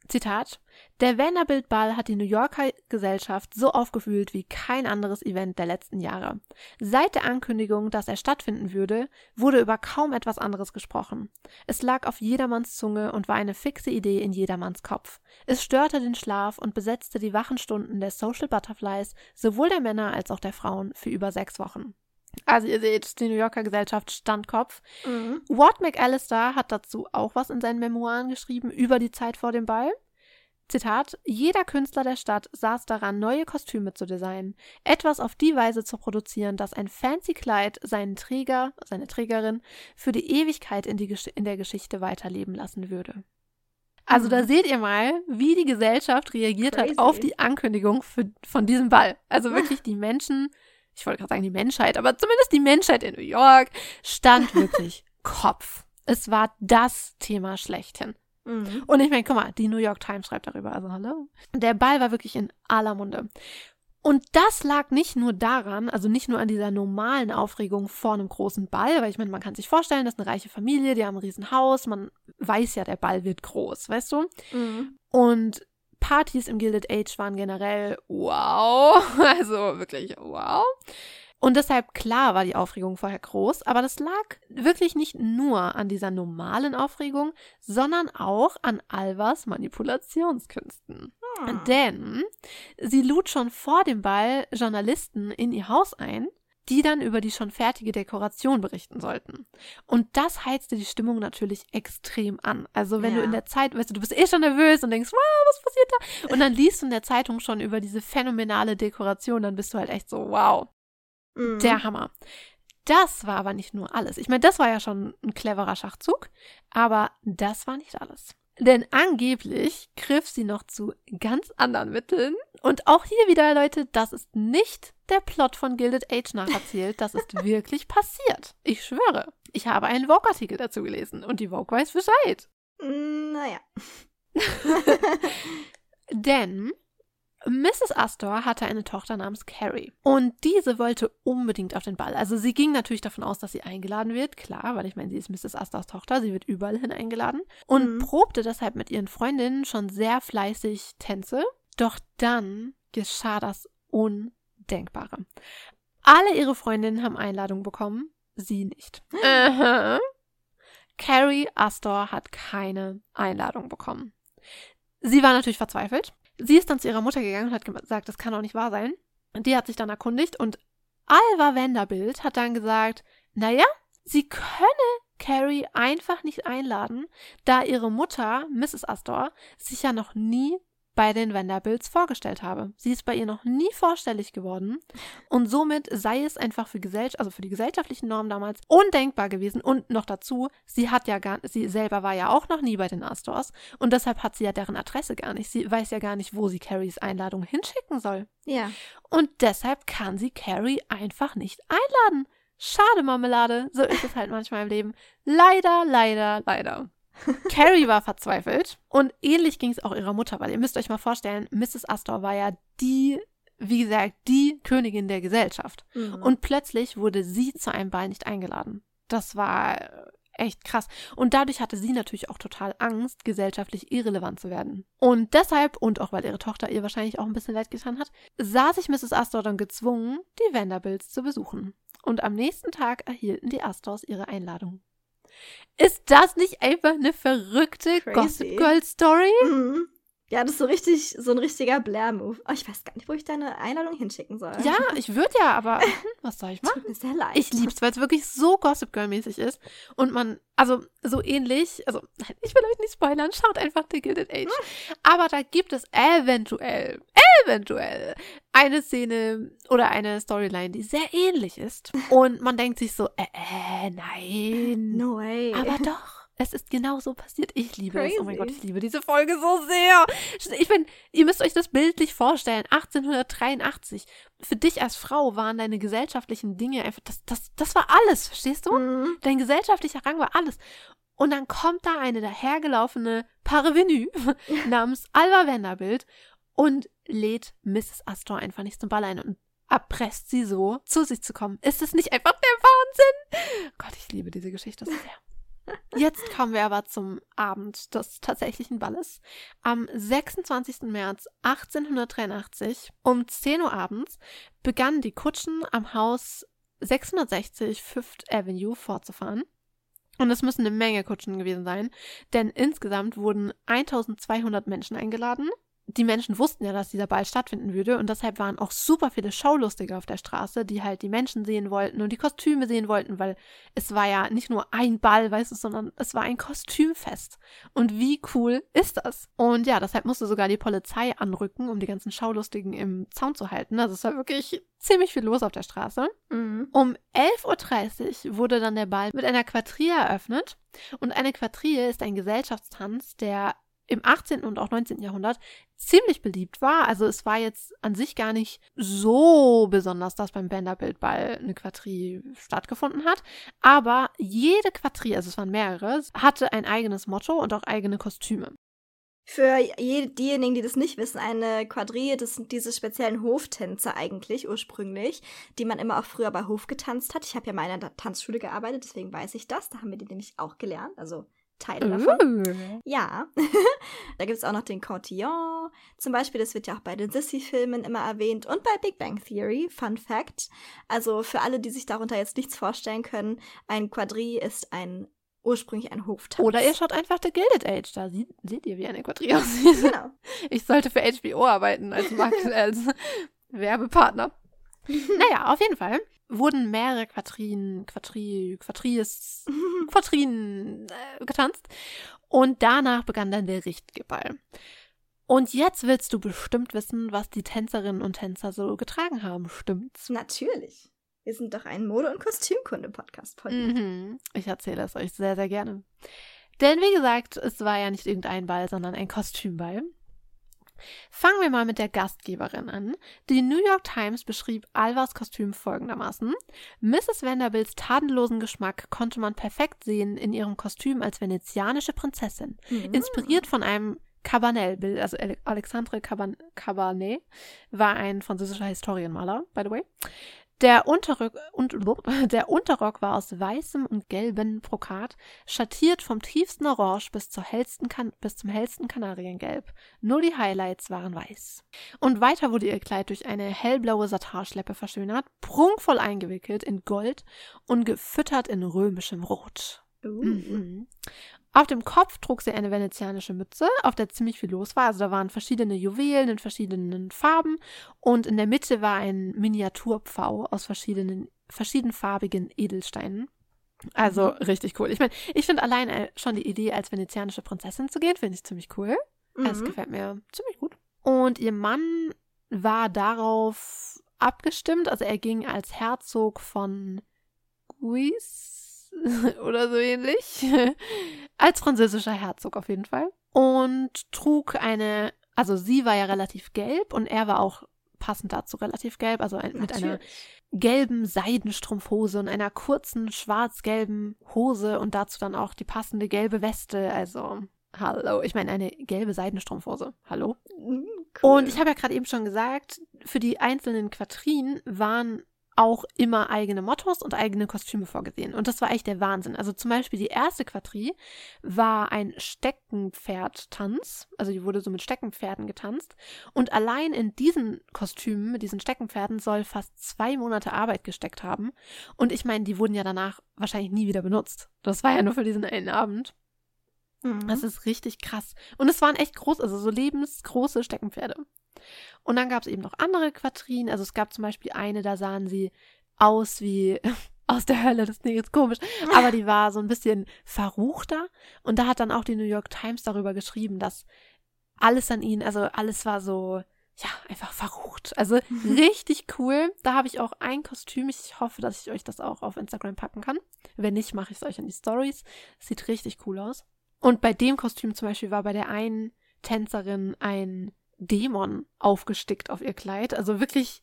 Zitat, der Vanderbilt Ball hat die New Yorker Gesellschaft so aufgewühlt wie kein anderes Event der letzten Jahre. Seit der Ankündigung, dass er stattfinden würde, wurde über kaum etwas anderes gesprochen. Es lag auf jedermanns Zunge und war eine fixe Idee in jedermanns Kopf. Es störte den Schlaf und besetzte die wachen Stunden der Social Butterflies, sowohl der Männer als auch der Frauen, für über sechs Wochen. Also ihr seht, die New Yorker Gesellschaft stand Kopf. Mhm. Ward McAllister hat dazu auch was in seinen Memoiren geschrieben über die Zeit vor dem Ball. Zitat, jeder Künstler der Stadt saß daran, neue Kostüme zu designen, etwas auf die Weise zu produzieren, dass ein fancy Kleid seinen Träger, seine Trägerin, für die Ewigkeit in, die, in der Geschichte weiterleben lassen würde. Also da mhm. seht ihr mal, wie die Gesellschaft reagiert Crazy. hat auf die Ankündigung für, von diesem Ball. Also wirklich die Menschen ich wollte gerade sagen die Menschheit, aber zumindest die Menschheit in New York stand wirklich Kopf. Es war das Thema schlechthin. Mhm. Und ich meine, guck mal, die New York Times schreibt darüber, also hallo. Der Ball war wirklich in aller Munde. Und das lag nicht nur daran, also nicht nur an dieser normalen Aufregung vor einem großen Ball, weil ich meine, man kann sich vorstellen, das ist eine reiche Familie, die haben ein Riesenhaus, man weiß ja, der Ball wird groß, weißt du? Mhm. Und Partys im Gilded Age waren generell wow. Also wirklich wow. Und deshalb, klar, war die Aufregung vorher groß, aber das lag wirklich nicht nur an dieser normalen Aufregung, sondern auch an Alvas Manipulationskünsten. Hm. Denn sie lud schon vor dem Ball Journalisten in ihr Haus ein, die dann über die schon fertige Dekoration berichten sollten. Und das heizte die Stimmung natürlich extrem an. Also wenn ja. du in der Zeit, weißt du, du bist eh schon nervös und denkst, wow, was passiert da? Und dann liest du in der Zeitung schon über diese phänomenale Dekoration, dann bist du halt echt so, wow, mhm. der Hammer. das war aber nicht nur alles. Ich meine, das war ja schon ein cleverer Schachzug, aber das war nicht alles. Denn angeblich griff sie noch zu ganz anderen Mitteln. Und auch hier wieder, Leute, das ist nicht der Plot von Gilded Age nacherzählt. Das ist wirklich passiert. Ich schwöre. Ich habe einen Vogue-Artikel dazu gelesen und die Vogue weiß Bescheid. Naja. Denn Mrs. Astor hatte eine Tochter namens Carrie. Und diese wollte unbedingt auf den Ball. Also sie ging natürlich davon aus, dass sie eingeladen wird. Klar, weil ich meine, sie ist Mrs. Astors Tochter. Sie wird überall hin eingeladen. Und mhm. probte deshalb mit ihren Freundinnen schon sehr fleißig Tänze. Doch dann geschah das Undenkbare. Alle ihre Freundinnen haben Einladungen bekommen. Sie nicht. Uh Carrie Astor hat keine Einladung bekommen. Sie war natürlich verzweifelt Sie ist dann zu ihrer Mutter gegangen und hat gesagt, das kann doch nicht wahr sein. Die hat sich dann erkundigt und Alva Vanderbilt hat dann gesagt, naja, sie könne Carrie einfach nicht einladen, da ihre Mutter, Mrs. Astor, sich ja noch nie bei den Vanderbilts vorgestellt habe. Sie ist bei ihr noch nie vorstellig geworden und somit sei es einfach für Gesellschaft, also für die gesellschaftlichen Normen damals undenkbar gewesen und noch dazu, sie hat ja gar, sie selber war ja auch noch nie bei den Astors und deshalb hat sie ja deren Adresse gar nicht. Sie weiß ja gar nicht, wo sie Carries Einladung hinschicken soll. Ja. Und deshalb kann sie Carrie einfach nicht einladen. Schade, Marmelade. So ist es halt manchmal im Leben. Leider, leider, leider. Carrie war verzweifelt und ähnlich ging es auch ihrer Mutter, weil ihr müsst euch mal vorstellen, Mrs. Astor war ja die, wie gesagt, die Königin der Gesellschaft. Mhm. Und plötzlich wurde sie zu einem Ball nicht eingeladen. Das war echt krass. Und dadurch hatte sie natürlich auch total Angst, gesellschaftlich irrelevant zu werden. Und deshalb, und auch weil ihre Tochter ihr wahrscheinlich auch ein bisschen leid getan hat, sah sich Mrs. Astor dann gezwungen, die Vanderbilts zu besuchen. Und am nächsten Tag erhielten die Astors ihre Einladung. Ist das nicht einfach eine verrückte Crazy. Gossip Girl Story? Mhm. Ja, das ist so richtig, so ein richtiger Blair-Move. Oh, ich weiß gar nicht, wo ich deine Einladung hinschicken soll. Ja, ich würde ja, aber was soll ich machen? Tut mir sehr leid. Ich lieb's, weil es wirklich so Gossip Girl-mäßig ist. Und man, also so ähnlich, also ich will euch nicht spoilern, schaut einfach The Gilded Age. Aber da gibt es eventuell, eventuell eine Szene oder eine Storyline, die sehr ähnlich ist. Und man denkt sich so, äh, äh nein. No way. Aber doch. Es ist genau so passiert. Ich liebe Crazy. es. Oh mein Gott, ich liebe diese Folge so sehr. Ich bin, ihr müsst euch das bildlich vorstellen. 1883. Für dich als Frau waren deine gesellschaftlichen Dinge einfach, das, das, das war alles, verstehst du? Mhm. Dein gesellschaftlicher Rang war alles. Und dann kommt da eine dahergelaufene Parvenue namens Alva Vanderbilt und lädt Mrs. Astor einfach nicht zum Ball ein und erpresst sie so, zu sich zu kommen. Ist das nicht einfach der Wahnsinn? Gott, ich liebe diese Geschichte so sehr. Jetzt kommen wir aber zum Abend des tatsächlichen Balles. Am 26. März 1883 um 10 Uhr abends begannen die Kutschen am Haus 660 Fifth Avenue fortzufahren. Und es müssen eine Menge Kutschen gewesen sein, denn insgesamt wurden 1200 Menschen eingeladen die Menschen wussten ja, dass dieser Ball stattfinden würde und deshalb waren auch super viele Schaulustige auf der Straße, die halt die Menschen sehen wollten und die Kostüme sehen wollten, weil es war ja nicht nur ein Ball, weißt du, sondern es war ein Kostümfest. Und wie cool ist das? Und ja, deshalb musste sogar die Polizei anrücken, um die ganzen Schaulustigen im Zaun zu halten. Also es war wirklich ziemlich viel los auf der Straße. Mhm. Um 11.30 Uhr wurde dann der Ball mit einer Quadrille eröffnet. Und eine Quadrille ist ein Gesellschaftstanz, der im 18. und auch 19. Jahrhundert ziemlich beliebt war. Also es war jetzt an sich gar nicht so besonders, dass beim Vanderbilt-Ball eine Quadrille stattgefunden hat. Aber jede Quadrille, also es waren mehrere, hatte ein eigenes Motto und auch eigene Kostüme. Für diejenigen, die das nicht wissen, eine Quadrille, das sind diese speziellen Hoftänze eigentlich ursprünglich, die man immer auch früher bei Hof getanzt hat. Ich habe ja mal in einer Tanzschule gearbeitet, deswegen weiß ich das. Da haben wir die nämlich auch gelernt. Also Teile davon. Uh. Ja. da gibt es auch noch den Cotillon zum Beispiel. Das wird ja auch bei den Sissy-Filmen immer erwähnt. Und bei Big Bang Theory, Fun Fact. Also für alle, die sich darunter jetzt nichts vorstellen können, ein Quadrille ist ein ursprünglich ein Hoftanz. Oder ihr schaut einfach The Gilded Age. Da sieht, seht ihr, wie eine Quadrille aussieht. Genau. Ich sollte für HBO arbeiten als, als Werbepartner. naja, auf jeden Fall wurden mehrere Quadrinen, Quadri, Quadrilles, Quadrinen äh, getanzt. Und danach begann dann der richtige Ball. Und jetzt willst du bestimmt wissen, was die Tänzerinnen und Tänzer so getragen haben, stimmt's? Natürlich. Wir sind doch ein Mode- und Kostümkunde-Podcast, Polly. Mhm. Ich erzähle es euch sehr, sehr gerne. Denn wie gesagt, es war ja nicht irgendein Ball, sondern ein Kostümball. Fangen wir mal mit der Gastgeberin an. Die New York Times beschrieb Alvas Kostüm folgendermaßen. Mrs. Vanderbilts tadellosen Geschmack konnte man perfekt sehen in ihrem Kostüm als venezianische Prinzessin. Mhm. Inspiriert von einem Cabanel-Bild, also Ale- Alexandre Caban Cabanet war ein französischer Historienmaler, by the way. Der Unterrock, und, der Unterrock war aus weißem und gelbem Brokat, schattiert vom tiefsten Orange bis, zur hellsten kan bis zum hellsten Kanariengelb. Nur die Highlights waren weiß. Und weiter wurde ihr Kleid durch eine hellblaue Satinschleppe verschönert, prunkvoll eingewickelt in Gold und gefüttert in römischem Rot. Uh. Mhm. Auf dem Kopf trug sie eine venezianische Mütze, auf der ziemlich viel los war. Also da waren verschiedene Juwelen in verschiedenen Farben und in der Mitte war ein Miniaturpfau aus verschiedenen, verschiedenfarbigen Edelsteinen. Also richtig cool. Ich meine, ich finde allein schon die Idee, als venezianische Prinzessin zu gehen, finde ich ziemlich cool. Es Mhm. gefällt mir ziemlich gut. Und ihr Mann war darauf abgestimmt, also er ging als Herzog von Guise oder so ähnlich. Als französischer Herzog auf jeden Fall. Und trug eine, also sie war ja relativ gelb und er war auch passend dazu relativ gelb, also ein, mit einer gelben Seidenstrumpfhose und einer kurzen schwarz-gelben Hose und dazu dann auch die passende gelbe Weste. Also, hallo. Ich meine, eine gelbe Seidenstrumpfhose. Hallo. Mhm, cool. Und ich habe ja gerade eben schon gesagt, für die einzelnen Quatrinen waren auch immer eigene Mottos und eigene Kostüme vorgesehen. Und das war echt der Wahnsinn. Also zum Beispiel die erste Quatrie war ein Steckenpferd-Tanz. Also die wurde so mit Steckenpferden getanzt. Und allein in diesen Kostümen, mit diesen Steckenpferden, soll fast zwei Monate Arbeit gesteckt haben. Und ich meine, die wurden ja danach wahrscheinlich nie wieder benutzt. Das war ja nur für diesen einen Abend. Mhm. Das ist richtig krass. Und es waren echt groß, also so lebensgroße Steckenpferde. Und dann gab es eben noch andere Quatrinen. Also es gab zum Beispiel eine, da sahen sie aus wie aus der Hölle. Das klingt jetzt komisch. Aber die war so ein bisschen verruchter. Und da hat dann auch die New York Times darüber geschrieben, dass alles an ihnen, also alles war so, ja, einfach verrucht. Also richtig cool. Da habe ich auch ein Kostüm. Ich hoffe, dass ich euch das auch auf Instagram packen kann. Wenn nicht, mache ich es euch in die Stories. Sieht richtig cool aus. Und bei dem Kostüm zum Beispiel war bei der einen Tänzerin ein Dämon aufgestickt auf ihr Kleid. Also wirklich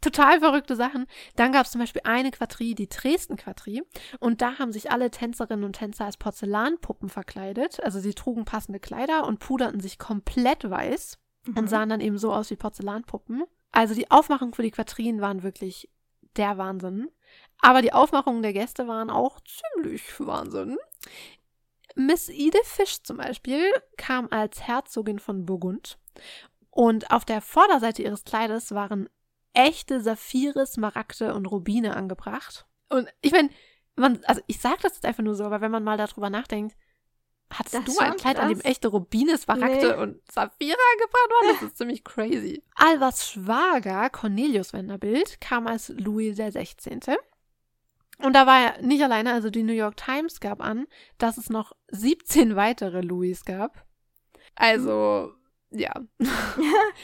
total verrückte Sachen. Dann gab es zum Beispiel eine Quatrie, die Dresden-Quatrie. Und da haben sich alle Tänzerinnen und Tänzer als Porzellanpuppen verkleidet. Also sie trugen passende Kleider und puderten sich komplett weiß und Mhm. sahen dann eben so aus wie Porzellanpuppen. Also die Aufmachung für die Quatrien waren wirklich der Wahnsinn. Aber die Aufmachungen der Gäste waren auch ziemlich Wahnsinn. Miss Edith Fish zum Beispiel kam als Herzogin von Burgund und auf der Vorderseite ihres Kleides waren echte Saphire, Smaragde und Rubine angebracht. Und ich meine, man, also ich sage das jetzt einfach nur so, aber wenn man mal darüber nachdenkt, hattest Das du ein Kleid, an dem krass. echte Rubine, Smaragde Nee. und Saphire angebracht waren? Das ist ziemlich crazy. Albers Schwager, Cornelius Vanderbilt, kam als Louis der 16. Und da war er nicht alleine, also die New York Times gab an, dass es noch 17 weitere Louis gab. Also, ja.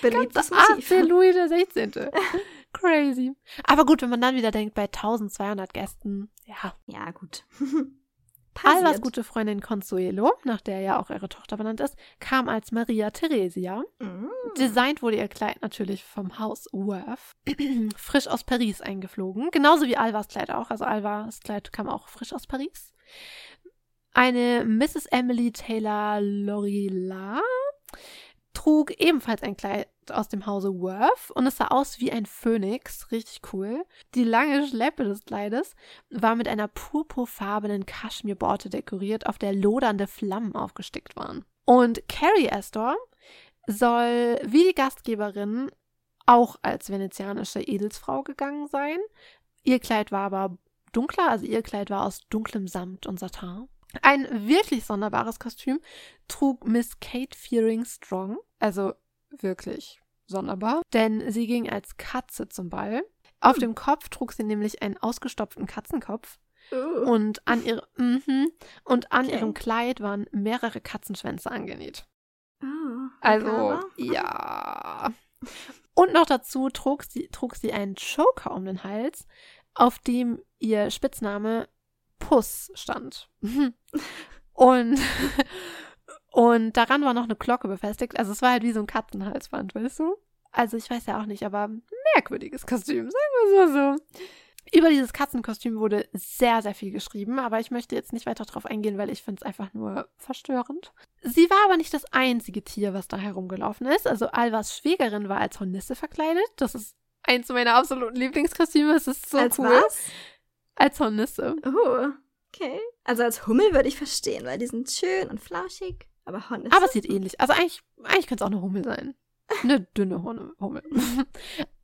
Beliebtes Motiv. 18 Louis der 16. Crazy. Aber gut, wenn man dann wieder denkt, bei 1200 Gästen, ja. Ja, gut. Passiert. gute Freundin Consuelo, nach der ja auch ihre Tochter benannt ist, kam als Maria Theresia. Mhm. Designt wurde ihr Kleid natürlich vom Haus Worth, frisch aus Paris eingeflogen, genauso wie Alvas Kleid auch. Also Alvas Kleid kam auch frisch aus Paris. Eine Mrs. Emily Taylor Lorilla trug ebenfalls ein Kleid aus dem Hause Worth und es sah aus wie ein Phönix, richtig cool. Die lange Schleppe des Kleides war mit einer purpurfarbenen Kaschmirborte dekoriert, auf der lodernde Flammen aufgestickt waren. Und Carrie Astor soll wie die Gastgeberin auch als venezianische Edelsfrau gegangen sein. Ihr Kleid war aber dunkler, also ihr Kleid war aus dunklem Samt und Satin. Ein wirklich sonderbares Kostüm trug Miss Kate Fearing Strong, also wirklich sonderbar, denn sie ging als Katze zum Ball. Auf Hm. dem Kopf trug sie nämlich einen ausgestopften Katzenkopf Uh. und an, ihr, mhm, und an Okay. ihrem Kleid waren mehrere Katzenschwänze angenäht. Oh, Also, makaber. ja. Und noch dazu trug sie, trug sie einen Choker um den Hals, auf dem ihr Spitzname Puss stand. und, und daran war noch eine Glocke befestigt. Also es war halt wie so ein Katzenhalsband, weißt du? Also ich weiß ja auch nicht, aber merkwürdiges Kostüm, sagen wir so so. Über dieses Katzenkostüm wurde sehr, sehr viel geschrieben, aber ich möchte jetzt nicht weiter drauf eingehen, weil ich finde es einfach nur verstörend. Sie war aber nicht das einzige Tier, was da herumgelaufen ist. Also Alvas Schwägerin war als Hornisse verkleidet. Das ist eins meiner absoluten Lieblingskostüme. Es ist so als cool. was? Als Hornisse. Oh, okay. Also als Hummel würde ich verstehen, weil die sind schön und flauschig. Aber Hornisse? Aber es sieht ähnlich. Also eigentlich, eigentlich könnte es auch eine Hummel sein. Eine dünne Horn- Hummel.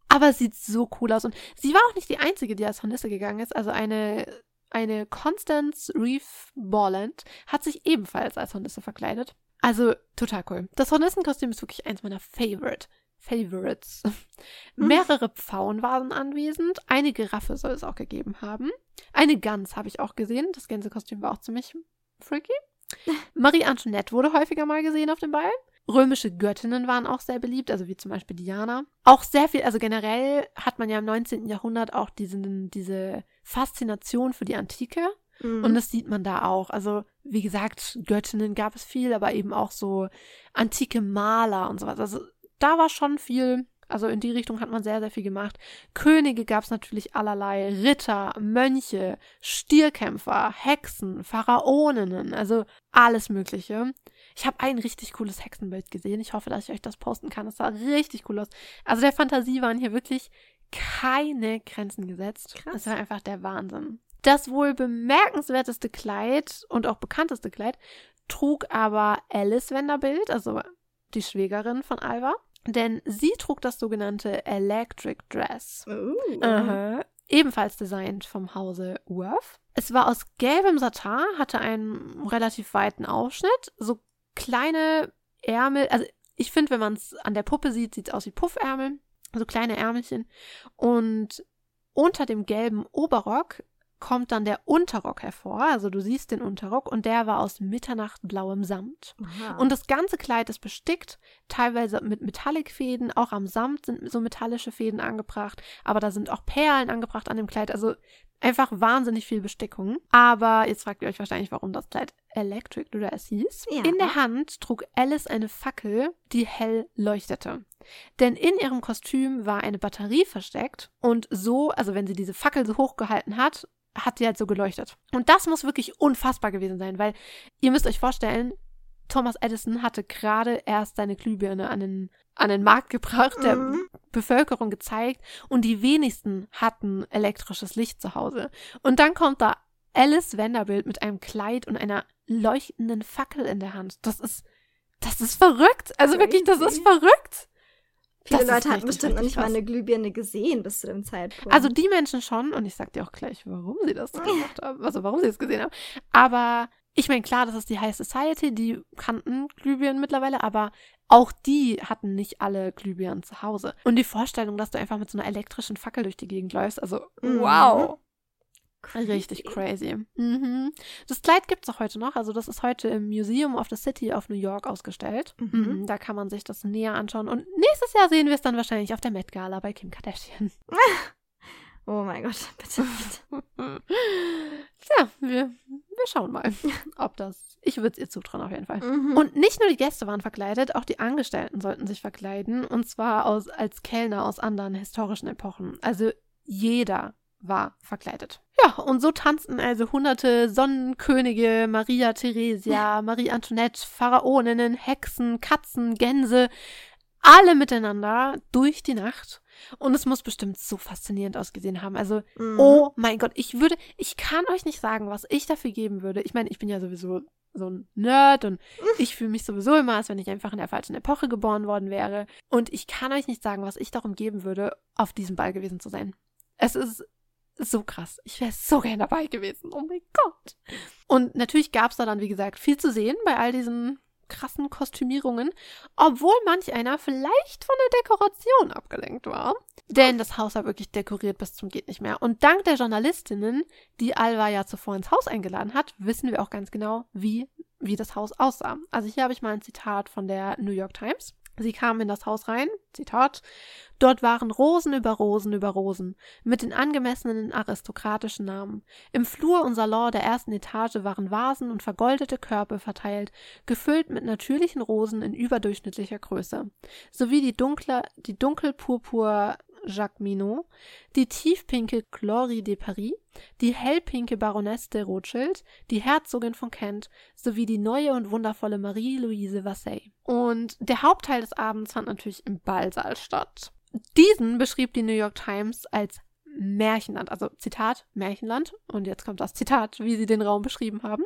Aber es sieht so cool aus. Und sie war auch nicht die Einzige, die als Hornisse gegangen ist. Also eine, eine Constance Reeve Borland hat sich ebenfalls als Hornisse verkleidet. Also total cool. Das Hornissenkostüm ist wirklich eins meiner Favorite. Favorites. Mehrere Pfauen waren anwesend. Eine Giraffe soll es auch gegeben haben. Eine Gans habe ich auch gesehen. Das Gänsekostüm war auch ziemlich freaky. Marie Antoinette wurde häufiger mal gesehen auf dem Ball. Römische Göttinnen waren auch sehr beliebt, also wie zum Beispiel Diana. Auch sehr viel, also generell hat man ja im 19. Jahrhundert auch diesen, diese Faszination für die Antike. Mhm. Und das sieht man da auch. Also, wie gesagt, Göttinnen gab es viel, aber eben auch so antike Maler und sowas. Also, da war schon viel. Also in die Richtung hat man sehr, sehr viel gemacht. Könige gab es natürlich allerlei. Ritter, Mönche, Stierkämpfer, Hexen, Pharaoninnen, also alles Mögliche. Ich habe ein richtig cooles Hexenbild gesehen. Ich hoffe, dass ich euch das posten kann. Das sah richtig cool aus. Also der Fantasie waren hier wirklich keine Grenzen gesetzt. Krass. Das war einfach der Wahnsinn. Das wohl bemerkenswerteste Kleid und auch bekannteste Kleid trug aber Alice Vanderbilt, also die Schwägerin von Alva. Denn sie trug das sogenannte Electric Dress. Uh. Aha. Ebenfalls designt vom Hause Worth. Es war aus gelbem Satin, hatte einen relativ weiten Ausschnitt, so kleine Ärmel. Also ich finde, wenn man es an der Puppe sieht, sieht es aus wie Puffärmel, so kleine Ärmelchen. Und unter dem gelben Oberrock kommt dann der Unterrock hervor. Also du siehst den Unterrock und der war aus mitternachtblauem Samt. Aha. Und das ganze Kleid ist bestickt, teilweise mit Metallicfäden, auch am Samt sind so metallische Fäden angebracht, aber da sind auch Perlen angebracht an dem Kleid, also einfach wahnsinnig viel Bestickung. Aber jetzt fragt ihr euch wahrscheinlich, warum das Kleid Electric Dress hieß. Ja. In der Hand trug Alice eine Fackel, die hell leuchtete. Denn in ihrem Kostüm war eine Batterie versteckt und so, also wenn sie diese Fackel so hochgehalten hat, hat sie halt so geleuchtet. Und das muss wirklich unfassbar gewesen sein, weil ihr müsst euch vorstellen, Thomas Edison hatte gerade erst seine Glühbirne an den, an den Markt gebracht, der Mhm. Bevölkerung gezeigt und die wenigsten hatten elektrisches Licht zu Hause. Und dann kommt da Alice Vanderbilt mit einem Kleid und einer leuchtenden Fackel in der Hand. Das ist, das ist verrückt. Also wirklich, das ist verrückt. Viele das Leute hatten bestimmt noch nicht mal krass. eine Glühbirne gesehen bis zu dem Zeitpunkt. Also die Menschen schon, und ich sag dir auch gleich, warum sie das gemacht haben, also warum sie es gesehen haben. Aber ich meine, klar, das ist die High Society, die kannten Glühbirnen mittlerweile, aber auch die hatten nicht alle Glühbirnen zu Hause. Und die Vorstellung, dass du einfach mit so einer elektrischen Fackel durch die Gegend läufst, also Mhm. wow. Crazy. Richtig crazy. Mhm. Das Kleid gibt es auch heute noch. Also das ist heute im Museum of the City of New York ausgestellt. Mhm. Da kann man sich das näher anschauen. Und nächstes Jahr sehen wir es dann wahrscheinlich auf der Met Gala bei Kim Kardashian. Oh mein Gott, bitte. bitte. Tja, wir, wir schauen mal, ob das. Ich würde es ihr zutrauen, auf jeden Fall. Mhm. Und nicht nur die Gäste waren verkleidet, auch die Angestellten sollten sich verkleiden. Und zwar aus, als Kellner aus anderen historischen Epochen. Also jeder war verkleidet. Ja, und so tanzten also hunderte Sonnenkönige, Maria Theresia, Marie Antoinette, Pharaoninnen, Hexen, Katzen, Gänse, alle miteinander durch die Nacht. Und es muss bestimmt so faszinierend ausgesehen haben. Also Mhm. Oh mein Gott, ich würde, ich kann euch nicht sagen, was ich dafür geben würde. Ich meine, ich bin ja sowieso so ein Nerd und ich fühle mich sowieso immer, als wenn ich einfach in der falschen Epoche geboren worden wäre. Und ich kann euch nicht sagen, was ich darum geben würde, auf diesem Ball gewesen zu sein. Es ist so krass. Ich wäre so gern dabei gewesen. Oh mein Gott. Und natürlich gab es da dann, wie gesagt, viel zu sehen bei all diesen krassen Kostümierungen, obwohl manch einer vielleicht von der Dekoration abgelenkt war. Denn das Haus war wirklich dekoriert bis zum geht nicht mehr. Und dank der Journalistinnen, die Alva ja zuvor ins Haus eingeladen hat, wissen wir auch ganz genau, wie, wie das Haus aussah. Also hier habe ich mal ein Zitat von der New York Times. Sie kamen in das Haus rein, Zitat, dort waren Rosen über Rosen über Rosen, mit den angemessenen aristokratischen Namen. Im Flur und Salon der ersten Etage waren Vasen und vergoldete Körbe verteilt, gefüllt mit natürlichen Rosen in überdurchschnittlicher Größe, sowie die dunkle, die dunkelpurpur Jacques Minot, die tiefpinke Glory de Paris, die hellpinke Baronesse de Rothschild, die Herzogin von Kent sowie die neue und wundervolle Marie-Louise Vassey. Und der Hauptteil des Abends fand natürlich im Ballsaal statt. Diesen beschrieb die New York Times als Märchenland, also Zitat Märchenland. Und jetzt kommt das Zitat, wie sie den Raum beschrieben haben.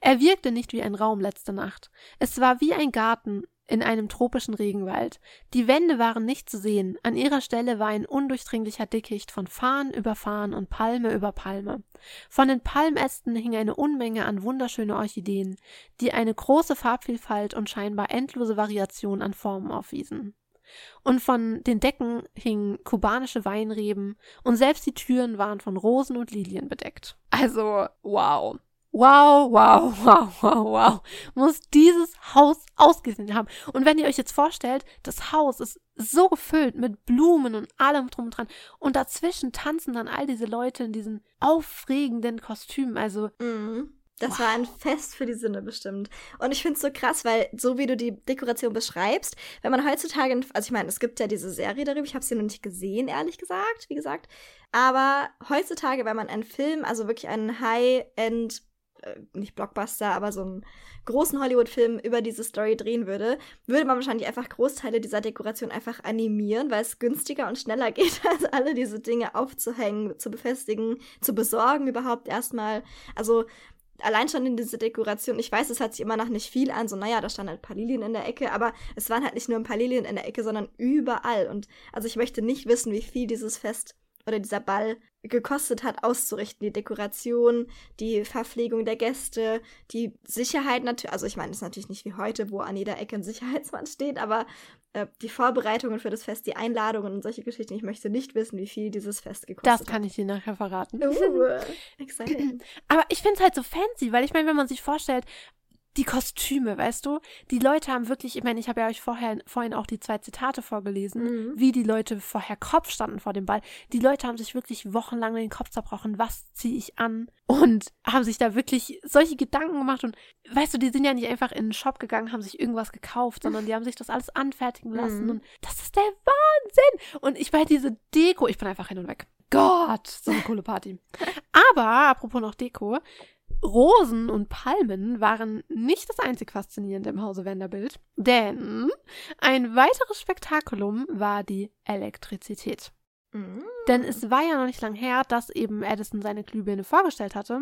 Er wirkte nicht wie ein Raum letzte Nacht. Es war wie ein Garten in einem tropischen Regenwald. Die Wände waren nicht zu sehen, an ihrer Stelle war ein undurchdringlicher Dickicht von Farn über Farn und Palme über Palme. Von den Palmästen hing eine Unmenge an wunderschöne Orchideen, die eine große Farbvielfalt und scheinbar endlose Variation an Formen aufwiesen. Und von den Decken hingen kubanische Weinreben, und selbst die Türen waren von Rosen und Lilien bedeckt. Also, wow. Wow, wow, wow, wow, wow. Muss dieses Haus ausgesehen haben. Und wenn ihr euch jetzt vorstellt, das Haus ist so gefüllt mit Blumen und allem drum und dran. Und dazwischen tanzen dann all diese Leute in diesen aufregenden Kostümen. Also. Mhm. Das wow. war ein Fest für die Sinne bestimmt. Und ich finde es so krass, weil so wie du die Dekoration beschreibst, wenn man heutzutage, also ich meine, es gibt ja diese Serie darüber, ich habe sie noch nicht gesehen, ehrlich gesagt, wie gesagt. Aber heutzutage, wenn man einen Film, also wirklich einen High-End äh, nicht Blockbuster, aber so einen großen Hollywood-Film über diese Story drehen würde, würde man wahrscheinlich einfach Großteile dieser Dekoration einfach animieren, weil es günstiger und schneller geht, als alle diese Dinge aufzuhängen, zu befestigen, zu besorgen überhaupt erstmal. Also allein schon in diese Dekoration, ich weiß, es hört sich immer noch nicht viel an, so, naja, da standen halt ein paar Lilien in der Ecke, aber es waren halt nicht nur ein paar Lilien in der Ecke, sondern überall. Und also ich möchte nicht wissen, wie viel dieses Fest oder dieser Ball gekostet hat, auszurichten. Die Dekoration, die Verpflegung der Gäste, die Sicherheit natürlich. Also ich meine, es ist natürlich nicht wie heute, wo an jeder Ecke ein Sicherheitsmann steht, aber äh, die Vorbereitungen für das Fest, die Einladungen und solche Geschichten. Ich möchte nicht wissen, wie viel dieses Fest gekostet hat. Das kann ich dir nachher verraten. Uh. Aber ich finde es halt so fancy, weil ich meine, wenn man sich vorstellt, die Kostüme, weißt du? Die Leute haben wirklich, ich meine, ich habe ja euch vorher, vorhin auch die zwei Zitate vorgelesen, mhm. wie die Leute vorher Kopf standen vor dem Ball. Die Leute haben sich wirklich wochenlang den Kopf zerbrochen, was ziehe ich an? Und haben sich da wirklich solche Gedanken gemacht. Und weißt du, die sind ja nicht einfach in den Shop gegangen, haben sich irgendwas gekauft, sondern die haben sich das alles anfertigen lassen. Mhm. Und das ist der Wahnsinn! Und ich war diese Deko, ich bin einfach hin und weg. Gott, so eine coole Party. Aber, apropos noch Deko, Rosen und Palmen waren nicht das einzig Faszinierende im Hause Vanderbilt, denn ein weiteres Spektakulum war die Elektrizität. Mm. Denn es war ja noch nicht lang her, dass eben Edison seine Glühbirne vorgestellt hatte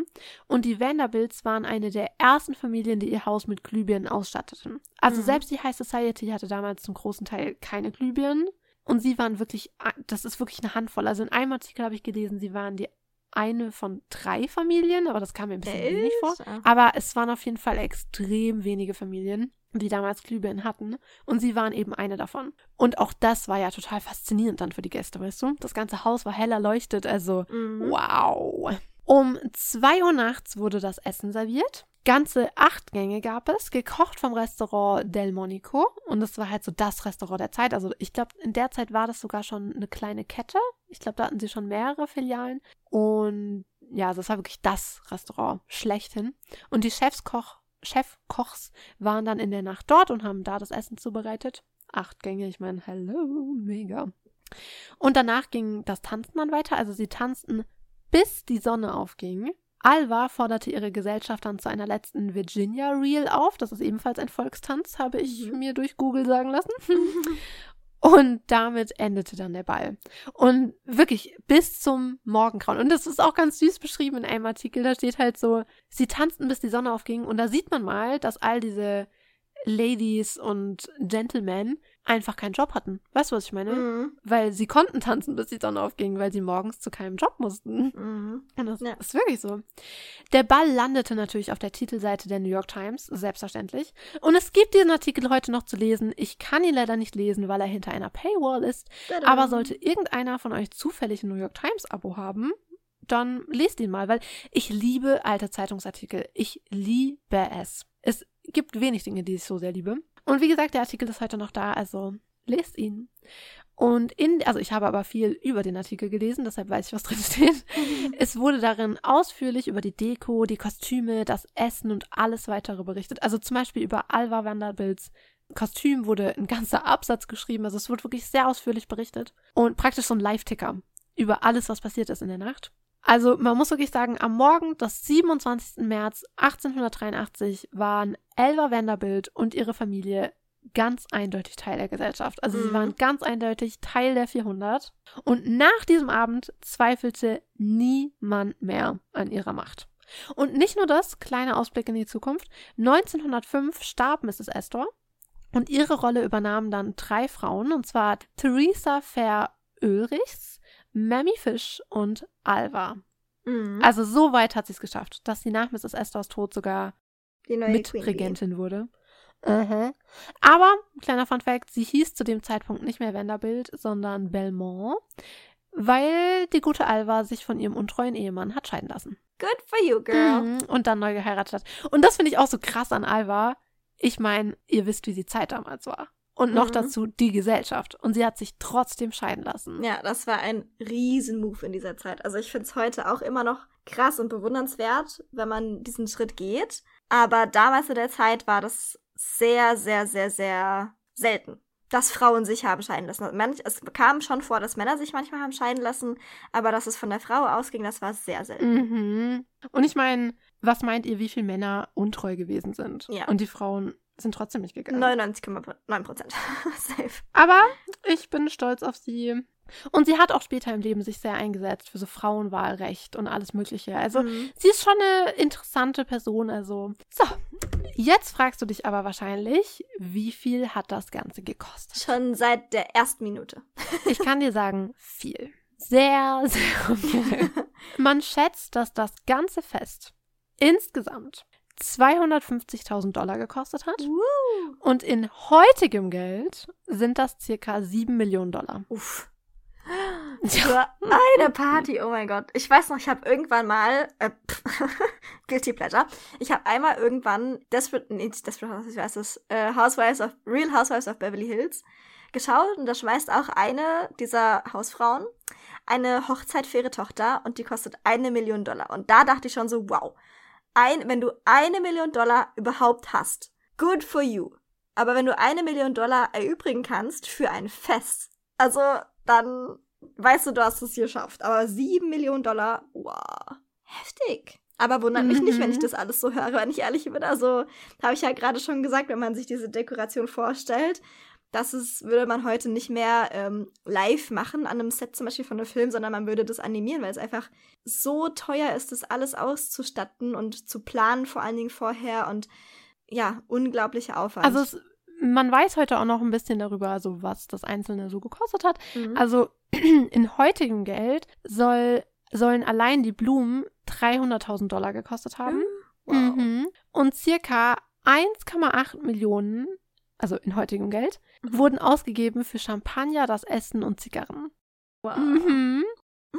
und die Vanderbilts waren eine der ersten Familien, die ihr Haus mit Glühbirnen ausstatteten. Also mm. selbst die High Society hatte damals zum großen Teil keine Glühbirnen und sie waren wirklich, das ist wirklich eine Handvoll. Also in einem Artikel habe ich gelesen, sie waren die eine von drei Familien, aber das kam mir ein bisschen Echt? wenig vor. Aber es waren auf jeden Fall extrem wenige Familien, die damals Glühbirnen hatten. Und sie waren eben eine davon. Und auch das war ja total faszinierend dann für die Gäste, weißt du? Das ganze Haus war hell erleuchtet, also mhm. wow. Um zwei Uhr nachts wurde das Essen serviert. Ganze acht Gänge gab es, gekocht vom Restaurant Del Monico. Und das war halt so das Restaurant der Zeit. Also ich glaube, in der Zeit war das sogar schon eine kleine Kette. Ich glaube, da hatten sie schon mehrere Filialen. Und ja, das war wirklich das Restaurant schlechthin. Und die Chefskoch, Chefkochs waren dann in der Nacht dort und haben da das Essen zubereitet. Acht Gänge, ich meine, hello, mega. Und danach ging das Tanzen dann weiter. Also sie tanzten, bis die Sonne aufging. Alva forderte ihre Gesellschaft dann zu einer letzten Virginia Reel auf. Das ist ebenfalls ein Volkstanz, habe ich mhm. mir durch Google sagen lassen. Und damit endete dann der Ball. Und wirklich bis zum Morgengrauen. Und das ist auch ganz süß beschrieben in einem Artikel. Da steht halt so, sie tanzten, bis die Sonne aufging. Und da sieht man mal, dass all diese Ladies und Gentlemen einfach keinen Job hatten. Weißt du, was ich meine? Mhm. Weil sie konnten tanzen, bis die Sonne aufging, weil sie morgens zu keinem Job mussten. Mhm. Und das ja. ist wirklich so. Der Ball landete natürlich auf der Titelseite der New York Times, selbstverständlich. Und es gibt diesen Artikel heute noch zu lesen. Ich kann ihn leider nicht lesen, weil er hinter einer Paywall ist. Tada. Aber sollte irgendeiner von euch zufällig ein New York Times Abo haben, dann lest ihn mal, weil ich liebe alte Zeitungsartikel. Ich liebe es. Es gibt wenig Dinge, die ich so sehr liebe. Und wie gesagt, der Artikel ist heute noch da, also lest ihn. Und in, also ich habe aber viel über den Artikel gelesen, deshalb weiß ich, was drin steht. Es wurde darin ausführlich über die Deko, die Kostüme, das Essen und alles weitere berichtet. Also zum Beispiel über Alva Vanderbilts Kostüm wurde ein ganzer Absatz geschrieben. Also es wurde wirklich sehr ausführlich berichtet. Und praktisch so ein Live-Ticker über alles, was passiert ist in der Nacht. Also man muss wirklich sagen, am Morgen des 27. März 1883 waren Elva Vanderbilt und ihre Familie ganz eindeutig Teil der Gesellschaft. Also mhm. sie waren ganz eindeutig Teil der 400. Und nach diesem Abend zweifelte niemand mehr an ihrer Macht. Und nicht nur das, kleiner Ausblick in die Zukunft. 1905 starb Mrs. Astor und ihre Rolle übernahmen dann drei Frauen, und zwar Theresa Fair Ulrichs, Mammy Fish und Alva. Mhm. Also so weit hat sie es geschafft, dass sie nach Mrs. Estors Tod sogar Mitregentin wurde. Uh-huh. Aber, kleiner Fun Fact, sie hieß zu dem Zeitpunkt nicht mehr Vanderbilt, sondern Belmont, weil die gute Alva sich von ihrem untreuen Ehemann hat scheiden lassen. Good for you, girl. Mhm. Und dann neu geheiratet hat. Und das finde ich auch so krass an Alva. Ich meine, ihr wisst, wie die Zeit damals war. Und noch mhm. dazu die Gesellschaft. Und sie hat sich trotzdem scheiden lassen. Ja, das war ein Riesenmove in dieser Zeit. Also ich finde es heute auch immer noch krass und bewundernswert, wenn man diesen Schritt geht. Aber damals in der Zeit war das sehr, sehr, sehr, sehr selten, dass Frauen sich haben scheiden lassen. Es kam schon vor, dass Männer sich manchmal haben scheiden lassen, aber dass es von der Frau ausging, das war sehr selten. Mhm. Und ich meine, was meint ihr, wie viele Männer untreu gewesen sind? Ja. Und die Frauen sind trotzdem nicht gegangen. 99,9 Prozent. Safe. Aber ich bin stolz auf sie. Und sie hat auch später im Leben sich sehr eingesetzt für so Frauenwahlrecht und alles Mögliche. Also mhm. sie ist schon eine interessante Person. Also so, jetzt fragst du dich aber wahrscheinlich, wie viel hat das Ganze gekostet? Schon seit der ersten Minute. ich kann dir sagen, viel. Sehr, sehr viel. Man schätzt, dass das ganze Fest insgesamt 250.000 Dollar gekostet hat. Uh. Und in heutigem Geld sind das circa 7 Millionen Dollar. Uff. Für eine Party, oh mein Gott. Ich weiß noch, ich habe irgendwann mal, äh, Guilty Pleasure, ich habe einmal irgendwann Desperate, nee, Desperate, ich weiß es, äh, Housewives of, Real Housewives of Beverly Hills geschaut und da schmeißt auch eine dieser Hausfrauen eine Hochzeit für ihre Tochter und die kostet eine Million Dollar. Und da dachte ich schon so, wow, ein, wenn du eine Million Dollar überhaupt hast, good for you. Aber wenn du eine Million Dollar erübrigen kannst für ein Fest, also dann weißt du, du hast es geschafft. Aber sieben Millionen Dollar, wow, heftig. Aber wundert mich mhm. nicht, wenn ich mhm. das alles so höre, wenn ich ehrlich bin. Also, habe ich ja gerade schon gesagt, wenn man sich diese Dekoration vorstellt, das ist, würde man heute nicht mehr ähm, live machen an einem Set zum Beispiel von einem Film, sondern man würde das animieren, weil es einfach so teuer ist, das alles auszustatten und zu planen, vor allen Dingen vorher und ja, unglaublicher Aufwand. Also es, man weiß heute auch noch ein bisschen darüber, also was das Einzelne so gekostet hat. Mhm. Also in heutigem Geld soll, sollen allein die Blumen 300.000 Dollar gekostet haben. Mhm. Wow. Mhm. Und circa 1,8 Millionen also in heutigem Geld, mhm. wurden ausgegeben für Champagner, das Essen und Zigarren. Wow. Mhm.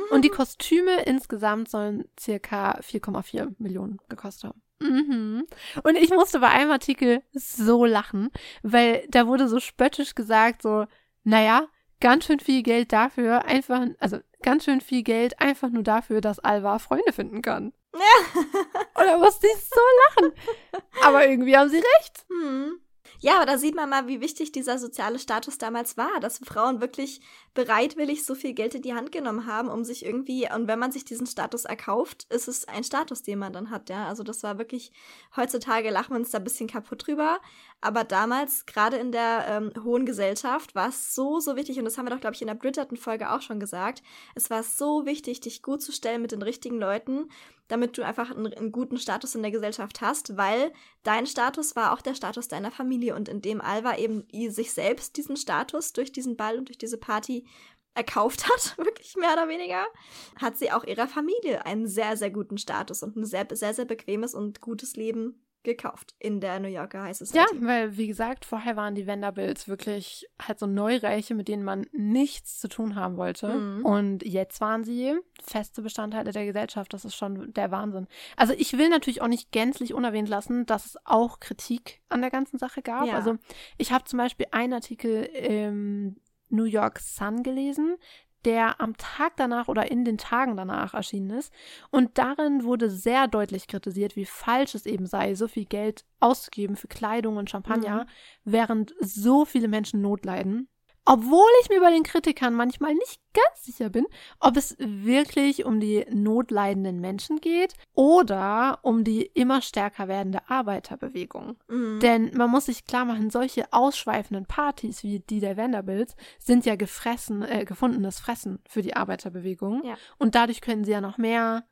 Und die mhm. Kostüme insgesamt sollen circa 4,4 Millionen gekostet haben. Mhm. Und ich musste bei einem Artikel so lachen, weil da wurde so spöttisch gesagt, so, naja, ganz schön viel Geld dafür, einfach, also ganz schön viel Geld einfach nur dafür, dass Alva Freunde finden kann. Ja. Und da musste ich so lachen. Aber irgendwie haben sie recht. Hm. Ja, aber da sieht man mal, wie wichtig dieser soziale Status damals war, dass Frauen wirklich bereitwillig so viel Geld in die Hand genommen haben, um sich irgendwie, und wenn man sich diesen Status erkauft, ist es ein Status, den man dann hat, ja. Also das war wirklich, heutzutage lachen wir uns da ein bisschen kaputt drüber, aber damals, gerade in der ähm, hohen Gesellschaft, war es so, so wichtig, und das haben wir doch, glaube ich, in der Bridgerton-Folge auch schon gesagt, es war so wichtig, dich gut zu stellen mit den richtigen Leuten, damit du einfach einen, einen, guten Status in der Gesellschaft hast, weil dein Status war auch der Status deiner Familie und indem Alva eben sich selbst diesen Status durch diesen Ball und durch diese Party erkauft hat, wirklich mehr oder weniger, hat sie auch ihrer Familie einen sehr, sehr guten Status und ein sehr, sehr, sehr bequemes und gutes Leben gekauft in der New Yorker High Ja, Society. weil, wie gesagt, vorher waren die Vanderbilts wirklich halt so Neureiche, mit denen man nichts zu tun haben wollte. Mhm. Und jetzt waren sie feste Bestandteile der Gesellschaft. Das ist schon der Wahnsinn. Also ich will natürlich auch nicht gänzlich unerwähnt lassen, dass es auch Kritik an der ganzen Sache gab. Ja. Also ich habe zum Beispiel einen Artikel im New York Sun gelesen, der am Tag danach oder in den Tagen danach erschienen ist. Und darin wurde sehr deutlich kritisiert, wie falsch es eben sei, so viel Geld auszugeben für Kleidung und Champagner, Mhm. während so viele Menschen Not leiden. Obwohl ich mir bei den Kritikern manchmal nicht ganz sicher bin, ob es wirklich um die notleidenden Menschen geht oder um die immer stärker werdende Arbeiterbewegung. Mhm. Denn man muss sich klar machen, solche ausschweifenden Partys wie die der Vanderbilts sind ja gefressen, äh, gefundenes Fressen für die Arbeiterbewegung. Ja. Und dadurch können sie ja noch mehr,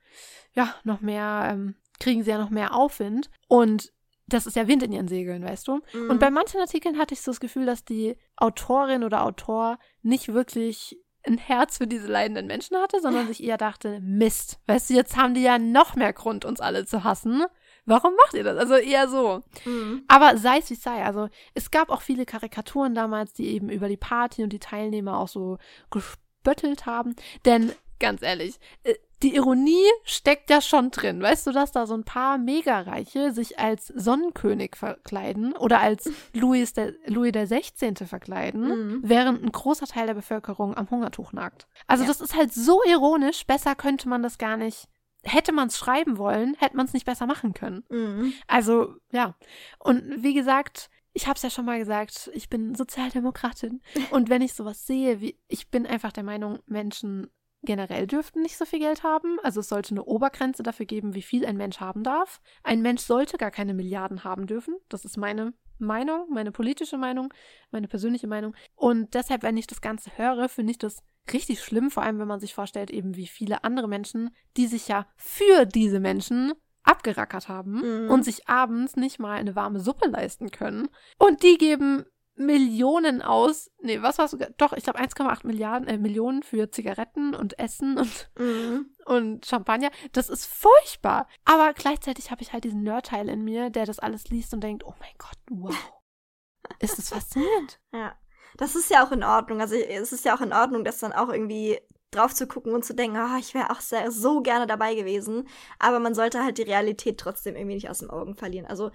ja, noch mehr, ähm, kriegen sie ja noch mehr Aufwind. Und das ist ja Wind in ihren Segeln, weißt du? Mhm. Und bei manchen Artikeln hatte ich so das Gefühl, dass die Autorin oder Autor nicht wirklich ein Herz für diese leidenden Menschen hatte, sondern sich eher dachte, Mist, weißt du, jetzt haben die ja noch mehr Grund, uns alle zu hassen. Warum macht ihr das? Also eher so. Mhm. Aber sei es wie es sei. Also es gab auch viele Karikaturen damals, die eben über die Party und die Teilnehmer auch so gespöttelt haben. Denn ganz ehrlich, äh, die Ironie steckt ja schon drin. Weißt du, dass da so ein paar Megareiche sich als Sonnenkönig verkleiden oder als Louis der, Louis der 16. verkleiden, Mhm. während ein großer Teil der Bevölkerung am Hungertuch nagt. Also Ja. das ist halt so ironisch, besser könnte man das gar nicht. Hätte man es schreiben wollen, hätte man es nicht besser machen können. Mhm. Also, ja. Und wie gesagt, ich habe es ja schon mal gesagt, ich bin Sozialdemokratin. Und wenn ich sowas sehe, wie ich bin einfach der Meinung, Menschen generell dürften nicht so viel Geld haben. Also es sollte eine Obergrenze dafür geben, wie viel ein Mensch haben darf. Ein Mensch sollte gar keine Milliarden haben dürfen. Das ist meine Meinung, meine politische Meinung, meine persönliche Meinung. Und deshalb, wenn ich das Ganze höre, finde ich das richtig schlimm, vor allem wenn man sich vorstellt, eben wie viele andere Menschen, die sich ja für diese Menschen abgerackert haben Mhm. und sich abends nicht mal eine warme Suppe leisten können. Und die geben Millionen aus. Nee, was war's? Doch, ich glaube 1,8 Milliarden, äh, Millionen für Zigaretten und Essen und, Mhm. und Champagner. Das ist furchtbar. Aber gleichzeitig habe ich halt diesen Nerdteil in mir, der das alles liest und denkt, oh mein Gott, wow. Ist das faszinierend. Ja. Das ist ja auch in Ordnung. Also es ist ja auch in Ordnung, das dann auch irgendwie drauf zu gucken und zu denken, ah, ich wäre auch sehr, so gerne dabei gewesen. Aber man sollte halt die Realität trotzdem irgendwie nicht aus den Augen verlieren. Also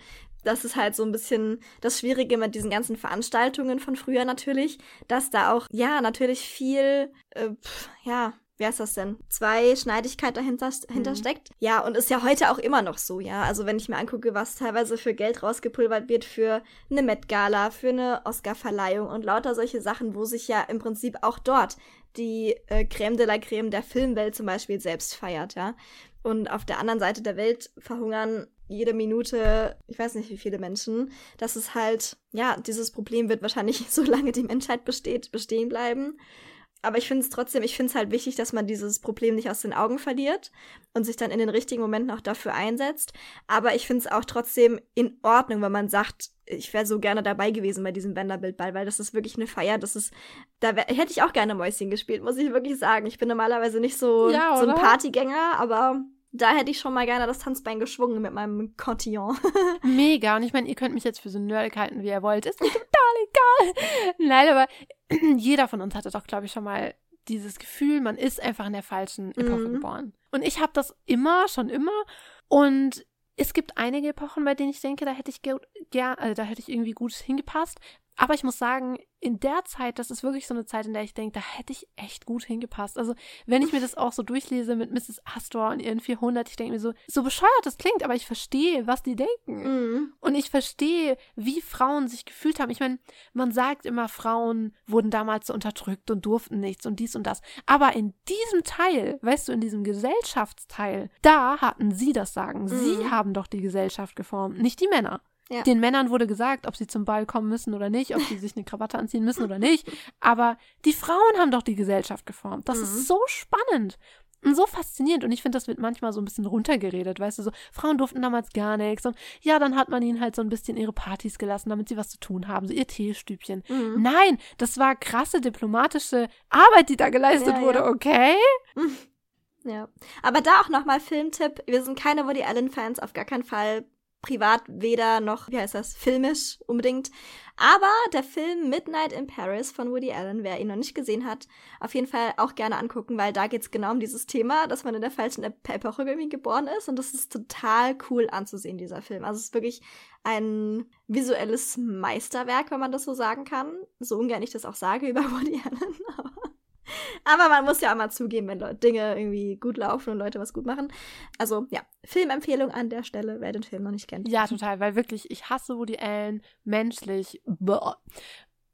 das ist halt so ein bisschen das Schwierige mit diesen ganzen Veranstaltungen von früher natürlich, dass da auch, ja, natürlich viel, äh, pf, ja, wie heißt das denn? Zwei Schneidigkeit dahinter dahinter Mhm. steckt. Ja, und ist ja heute auch immer noch so, ja. Also wenn ich mir angucke, was teilweise für Geld rausgepulvert wird für eine Met-Gala, für eine Oscar-Verleihung und lauter solche Sachen, wo sich ja im Prinzip auch dort die äh, Creme de la Creme der Filmwelt zum Beispiel selbst feiert, ja. Und auf der anderen Seite der Welt verhungern jede Minute, ich weiß nicht wie viele Menschen. Das ist halt, ja, dieses Problem wird wahrscheinlich, solange die Menschheit besteht, bestehen bleiben. Aber ich finde es trotzdem, ich finde es halt wichtig, dass man dieses Problem nicht aus den Augen verliert und sich dann in den richtigen Momenten auch dafür einsetzt. Aber ich finde es auch trotzdem in Ordnung, wenn man sagt, ich wäre so gerne dabei gewesen bei diesem Vanderbilt-Ball, weil das ist wirklich eine Feier. Das ist, da wär, hätte ich auch gerne Mäuschen gespielt, muss ich wirklich sagen. Ich bin normalerweise nicht so, Ja, so ein? Partygänger, aber da hätte ich schon mal gerne das Tanzbein geschwungen mit meinem Cotillon. Mega. Und ich meine, ihr könnt mich jetzt für so nerdig halten, wie ihr wollt. Ist mir total egal. Nein, aber jeder von uns hatte doch, glaube ich, schon mal dieses Gefühl, man ist einfach in der falschen Epoche Mhm. geboren. Und ich habe das immer, schon immer. Und es gibt einige Epochen, bei denen ich denke, da hätte ich ger ger äh, da hätte ich irgendwie gut hingepasst. Aber ich muss sagen, in der Zeit, das ist wirklich so eine Zeit, in der ich denke, da hätte ich echt gut hingepasst. Also, wenn ich mir das auch so durchlese mit Mrs. Astor und ihren 400, ich denke mir so, so bescheuert das klingt, aber ich verstehe, was die denken. Mhm. Und ich verstehe, wie Frauen sich gefühlt haben. Ich meine, man sagt immer, Frauen wurden damals so unterdrückt und durften nichts und dies und das. Aber in diesem Teil, weißt du, in diesem Gesellschaftsteil, da hatten sie das Sagen. Sie Mhm. haben doch die Gesellschaft geformt, nicht die Männer. Ja. Den Männern wurde gesagt, ob sie zum Ball kommen müssen oder nicht, ob sie sich eine Krawatte anziehen müssen oder nicht. Aber die Frauen haben doch die Gesellschaft geformt. Das Mhm. ist so spannend. Und so faszinierend. Und ich finde, das wird manchmal so ein bisschen runtergeredet, weißt du, so, Frauen durften damals gar nichts. Und ja, dann hat man ihnen halt so ein bisschen ihre Partys gelassen, damit sie was zu tun haben, so ihr Teestübchen. Mhm. Nein, das war krasse diplomatische Arbeit, die da geleistet Ja, wurde, ja. okay? Ja. Aber da auch nochmal Filmtipp. Wir sind keine Woody Allen-Fans, auf gar keinen Fall. Privat weder noch, wie heißt das, filmisch unbedingt. Aber der Film Midnight in Paris von Woody Allen, wer ihn noch nicht gesehen hat, auf jeden Fall auch gerne angucken, weil da geht es genau um dieses Thema, dass man in der falschen Epoche irgendwie geboren ist. Und das ist total cool anzusehen, dieser Film. Also es ist wirklich ein visuelles Meisterwerk, wenn man das so sagen kann. So ungern ich das auch sage über Woody Allen. Aber man muss ja auch mal zugeben, wenn Leute Dinge irgendwie gut laufen und Leute was gut machen. Also ja, Filmempfehlung an der Stelle, wer den Film noch nicht kennt. Ja, total, weil wirklich, ich hasse Woody Allen menschlich. Boah.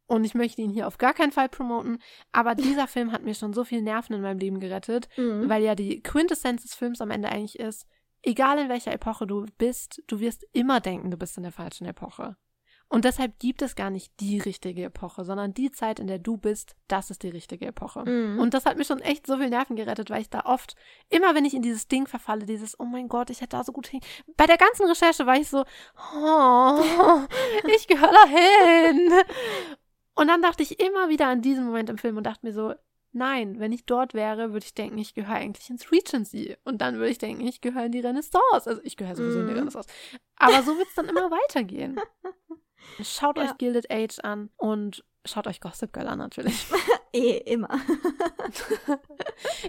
Und ich möchte ihn hier auf gar keinen Fall promoten. Aber dieser Film hat mir schon so viel Nerven in meinem Leben gerettet, mhm. weil ja die Quintessenz des Films am Ende eigentlich ist, egal in welcher Epoche du bist, du wirst immer denken, du bist in der falschen Epoche. Und deshalb gibt es gar nicht die richtige Epoche, sondern die Zeit, in der du bist, das ist die richtige Epoche. Mhm. Und das hat mir schon echt so viel Nerven gerettet, weil ich da oft, immer wenn ich in dieses Ding verfalle, dieses, oh mein Gott, ich hätte da so gut hin. Bei der ganzen Recherche war ich so, oh, ich gehöre dahin. Und dann dachte ich immer wieder an diesen Moment im Film und dachte mir so, Nein, wenn ich dort wäre, würde ich denken, ich gehöre eigentlich ins Regency. Und dann würde ich denken, ich gehöre in die Renaissance. Also ich gehöre sowieso in die mhm. Renaissance. Aber so wird es dann immer weitergehen. Schaut ja. euch Gilded Age an und schaut euch Gossip Girl an natürlich. eh, immer.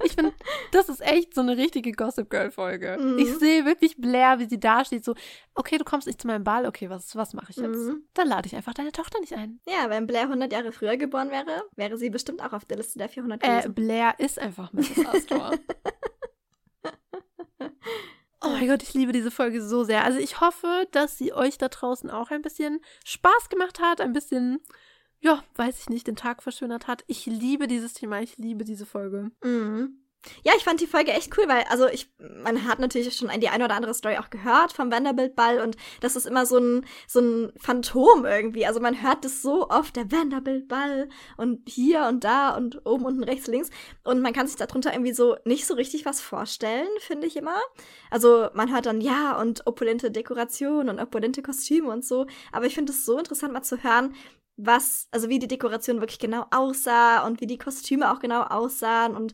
ich finde, das ist echt so eine richtige Gossip Girl Folge. Mhm. Ich sehe wirklich Blair, wie sie da steht, so, okay, du kommst nicht zu meinem Ball, okay, was, was mache ich jetzt? Mhm. Dann lade ich einfach deine Tochter nicht ein. Ja, wenn Blair 100 Jahre früher geboren wäre, wäre sie bestimmt auch auf der Liste der 400 gewesen. Äh, Blair ist einfach Mrs. Astor. Oh mein Gott, ich liebe diese Folge so sehr. Also ich hoffe, dass sie euch da draußen auch ein bisschen Spaß gemacht hat, ein bisschen, ja, weiß ich nicht, den Tag verschönert hat. Ich liebe dieses Thema, ich liebe diese Folge. Mhm. Ja, ich fand die Folge echt cool, weil, also ich, man hat natürlich schon die eine oder andere Story auch gehört vom Vanderbilt-Ball und das ist immer so ein, so ein Phantom irgendwie. Also man hört das so oft, der Vanderbilt-Ball und hier und da und oben, unten, rechts, links. Und man kann sich darunter irgendwie so nicht so richtig was vorstellen, finde ich immer. Also man hört dann, ja, und opulente Dekoration und opulente Kostüme und so. Aber ich finde es so interessant mal zu hören, was, also wie die Dekoration wirklich genau aussah und wie die Kostüme auch genau aussahen und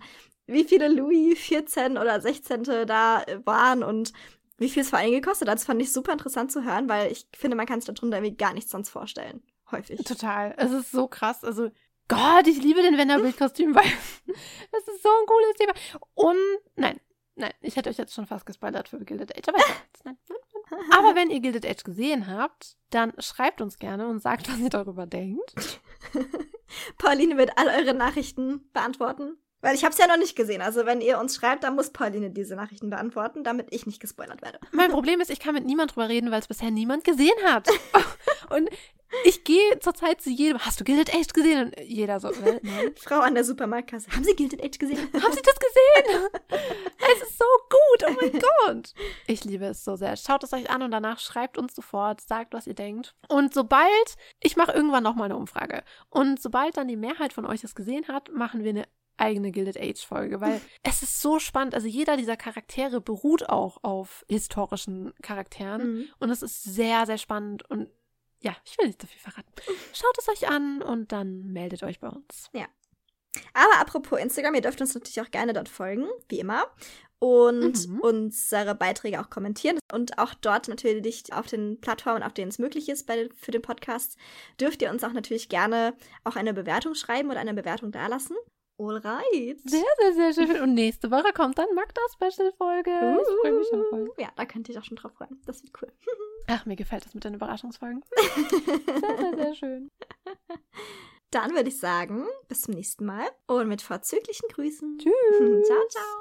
wie viele Louis 14 oder 16 da äh, waren und wie viel es vor allem gekostet hat. Das fand ich super interessant zu hören, weil ich finde, man kann sich darunter irgendwie gar nichts sonst vorstellen. Häufig. Total. Es ist so krass. Also, Gott, ich liebe den Vanderbilt-Kostüm, weil das ist so ein cooles Thema. Und, nein, nein, ich hätte euch jetzt schon fast gespoilert für Gilded Age, aber nein. Aber wenn ihr Gilded Age gesehen habt, dann schreibt uns gerne und sagt, was ihr darüber denkt. Pauline wird all eure Nachrichten beantworten. Weil ich habe es ja noch nicht gesehen. Also wenn ihr uns schreibt, dann muss Pauline diese Nachrichten beantworten, damit ich nicht gespoilert werde. Mein Problem ist, ich kann mit niemand drüber reden, weil es bisher niemand gesehen hat. Und ich gehe zurzeit zu jedem, hast du Gilded Age gesehen? Und jeder so, nein. Frau an der Supermarktkasse, haben Sie Gilded Age gesehen? haben Sie das gesehen? es ist so gut, oh mein Gott. Ich liebe es so sehr. Schaut es euch an und danach schreibt uns sofort, sagt, was ihr denkt. Und sobald, ich mache irgendwann nochmal eine Umfrage. Und sobald dann die Mehrheit von euch es gesehen hat, machen wir eine eigene Gilded Age Folge, weil es ist so spannend. Also jeder dieser Charaktere beruht auch auf historischen Charakteren mhm. und es ist sehr, sehr spannend und ja, ich will nicht so viel verraten. Schaut es euch an und dann meldet euch bei uns. Ja. Aber apropos Instagram, ihr dürft uns natürlich auch gerne dort folgen, wie immer. Und mhm. unsere Beiträge auch kommentieren. Und auch dort natürlich auf den Plattformen, auf denen es möglich ist bei, für den Podcast, dürft ihr uns auch natürlich gerne auch eine Bewertung schreiben oder eine Bewertung dalassen. Alright. Sehr, sehr, sehr schön. Und nächste Woche kommt dann Magda-Special-Folge. Uh, ich freue mich schon voll. Ja, da könnte ich auch schon drauf freuen. Das wird cool. Ach, mir gefällt das mit den Überraschungsfolgen. sehr, sehr, sehr schön. Dann würde ich sagen, bis zum nächsten Mal und mit vorzüglichen Grüßen. Tschüss. ciao, ciao.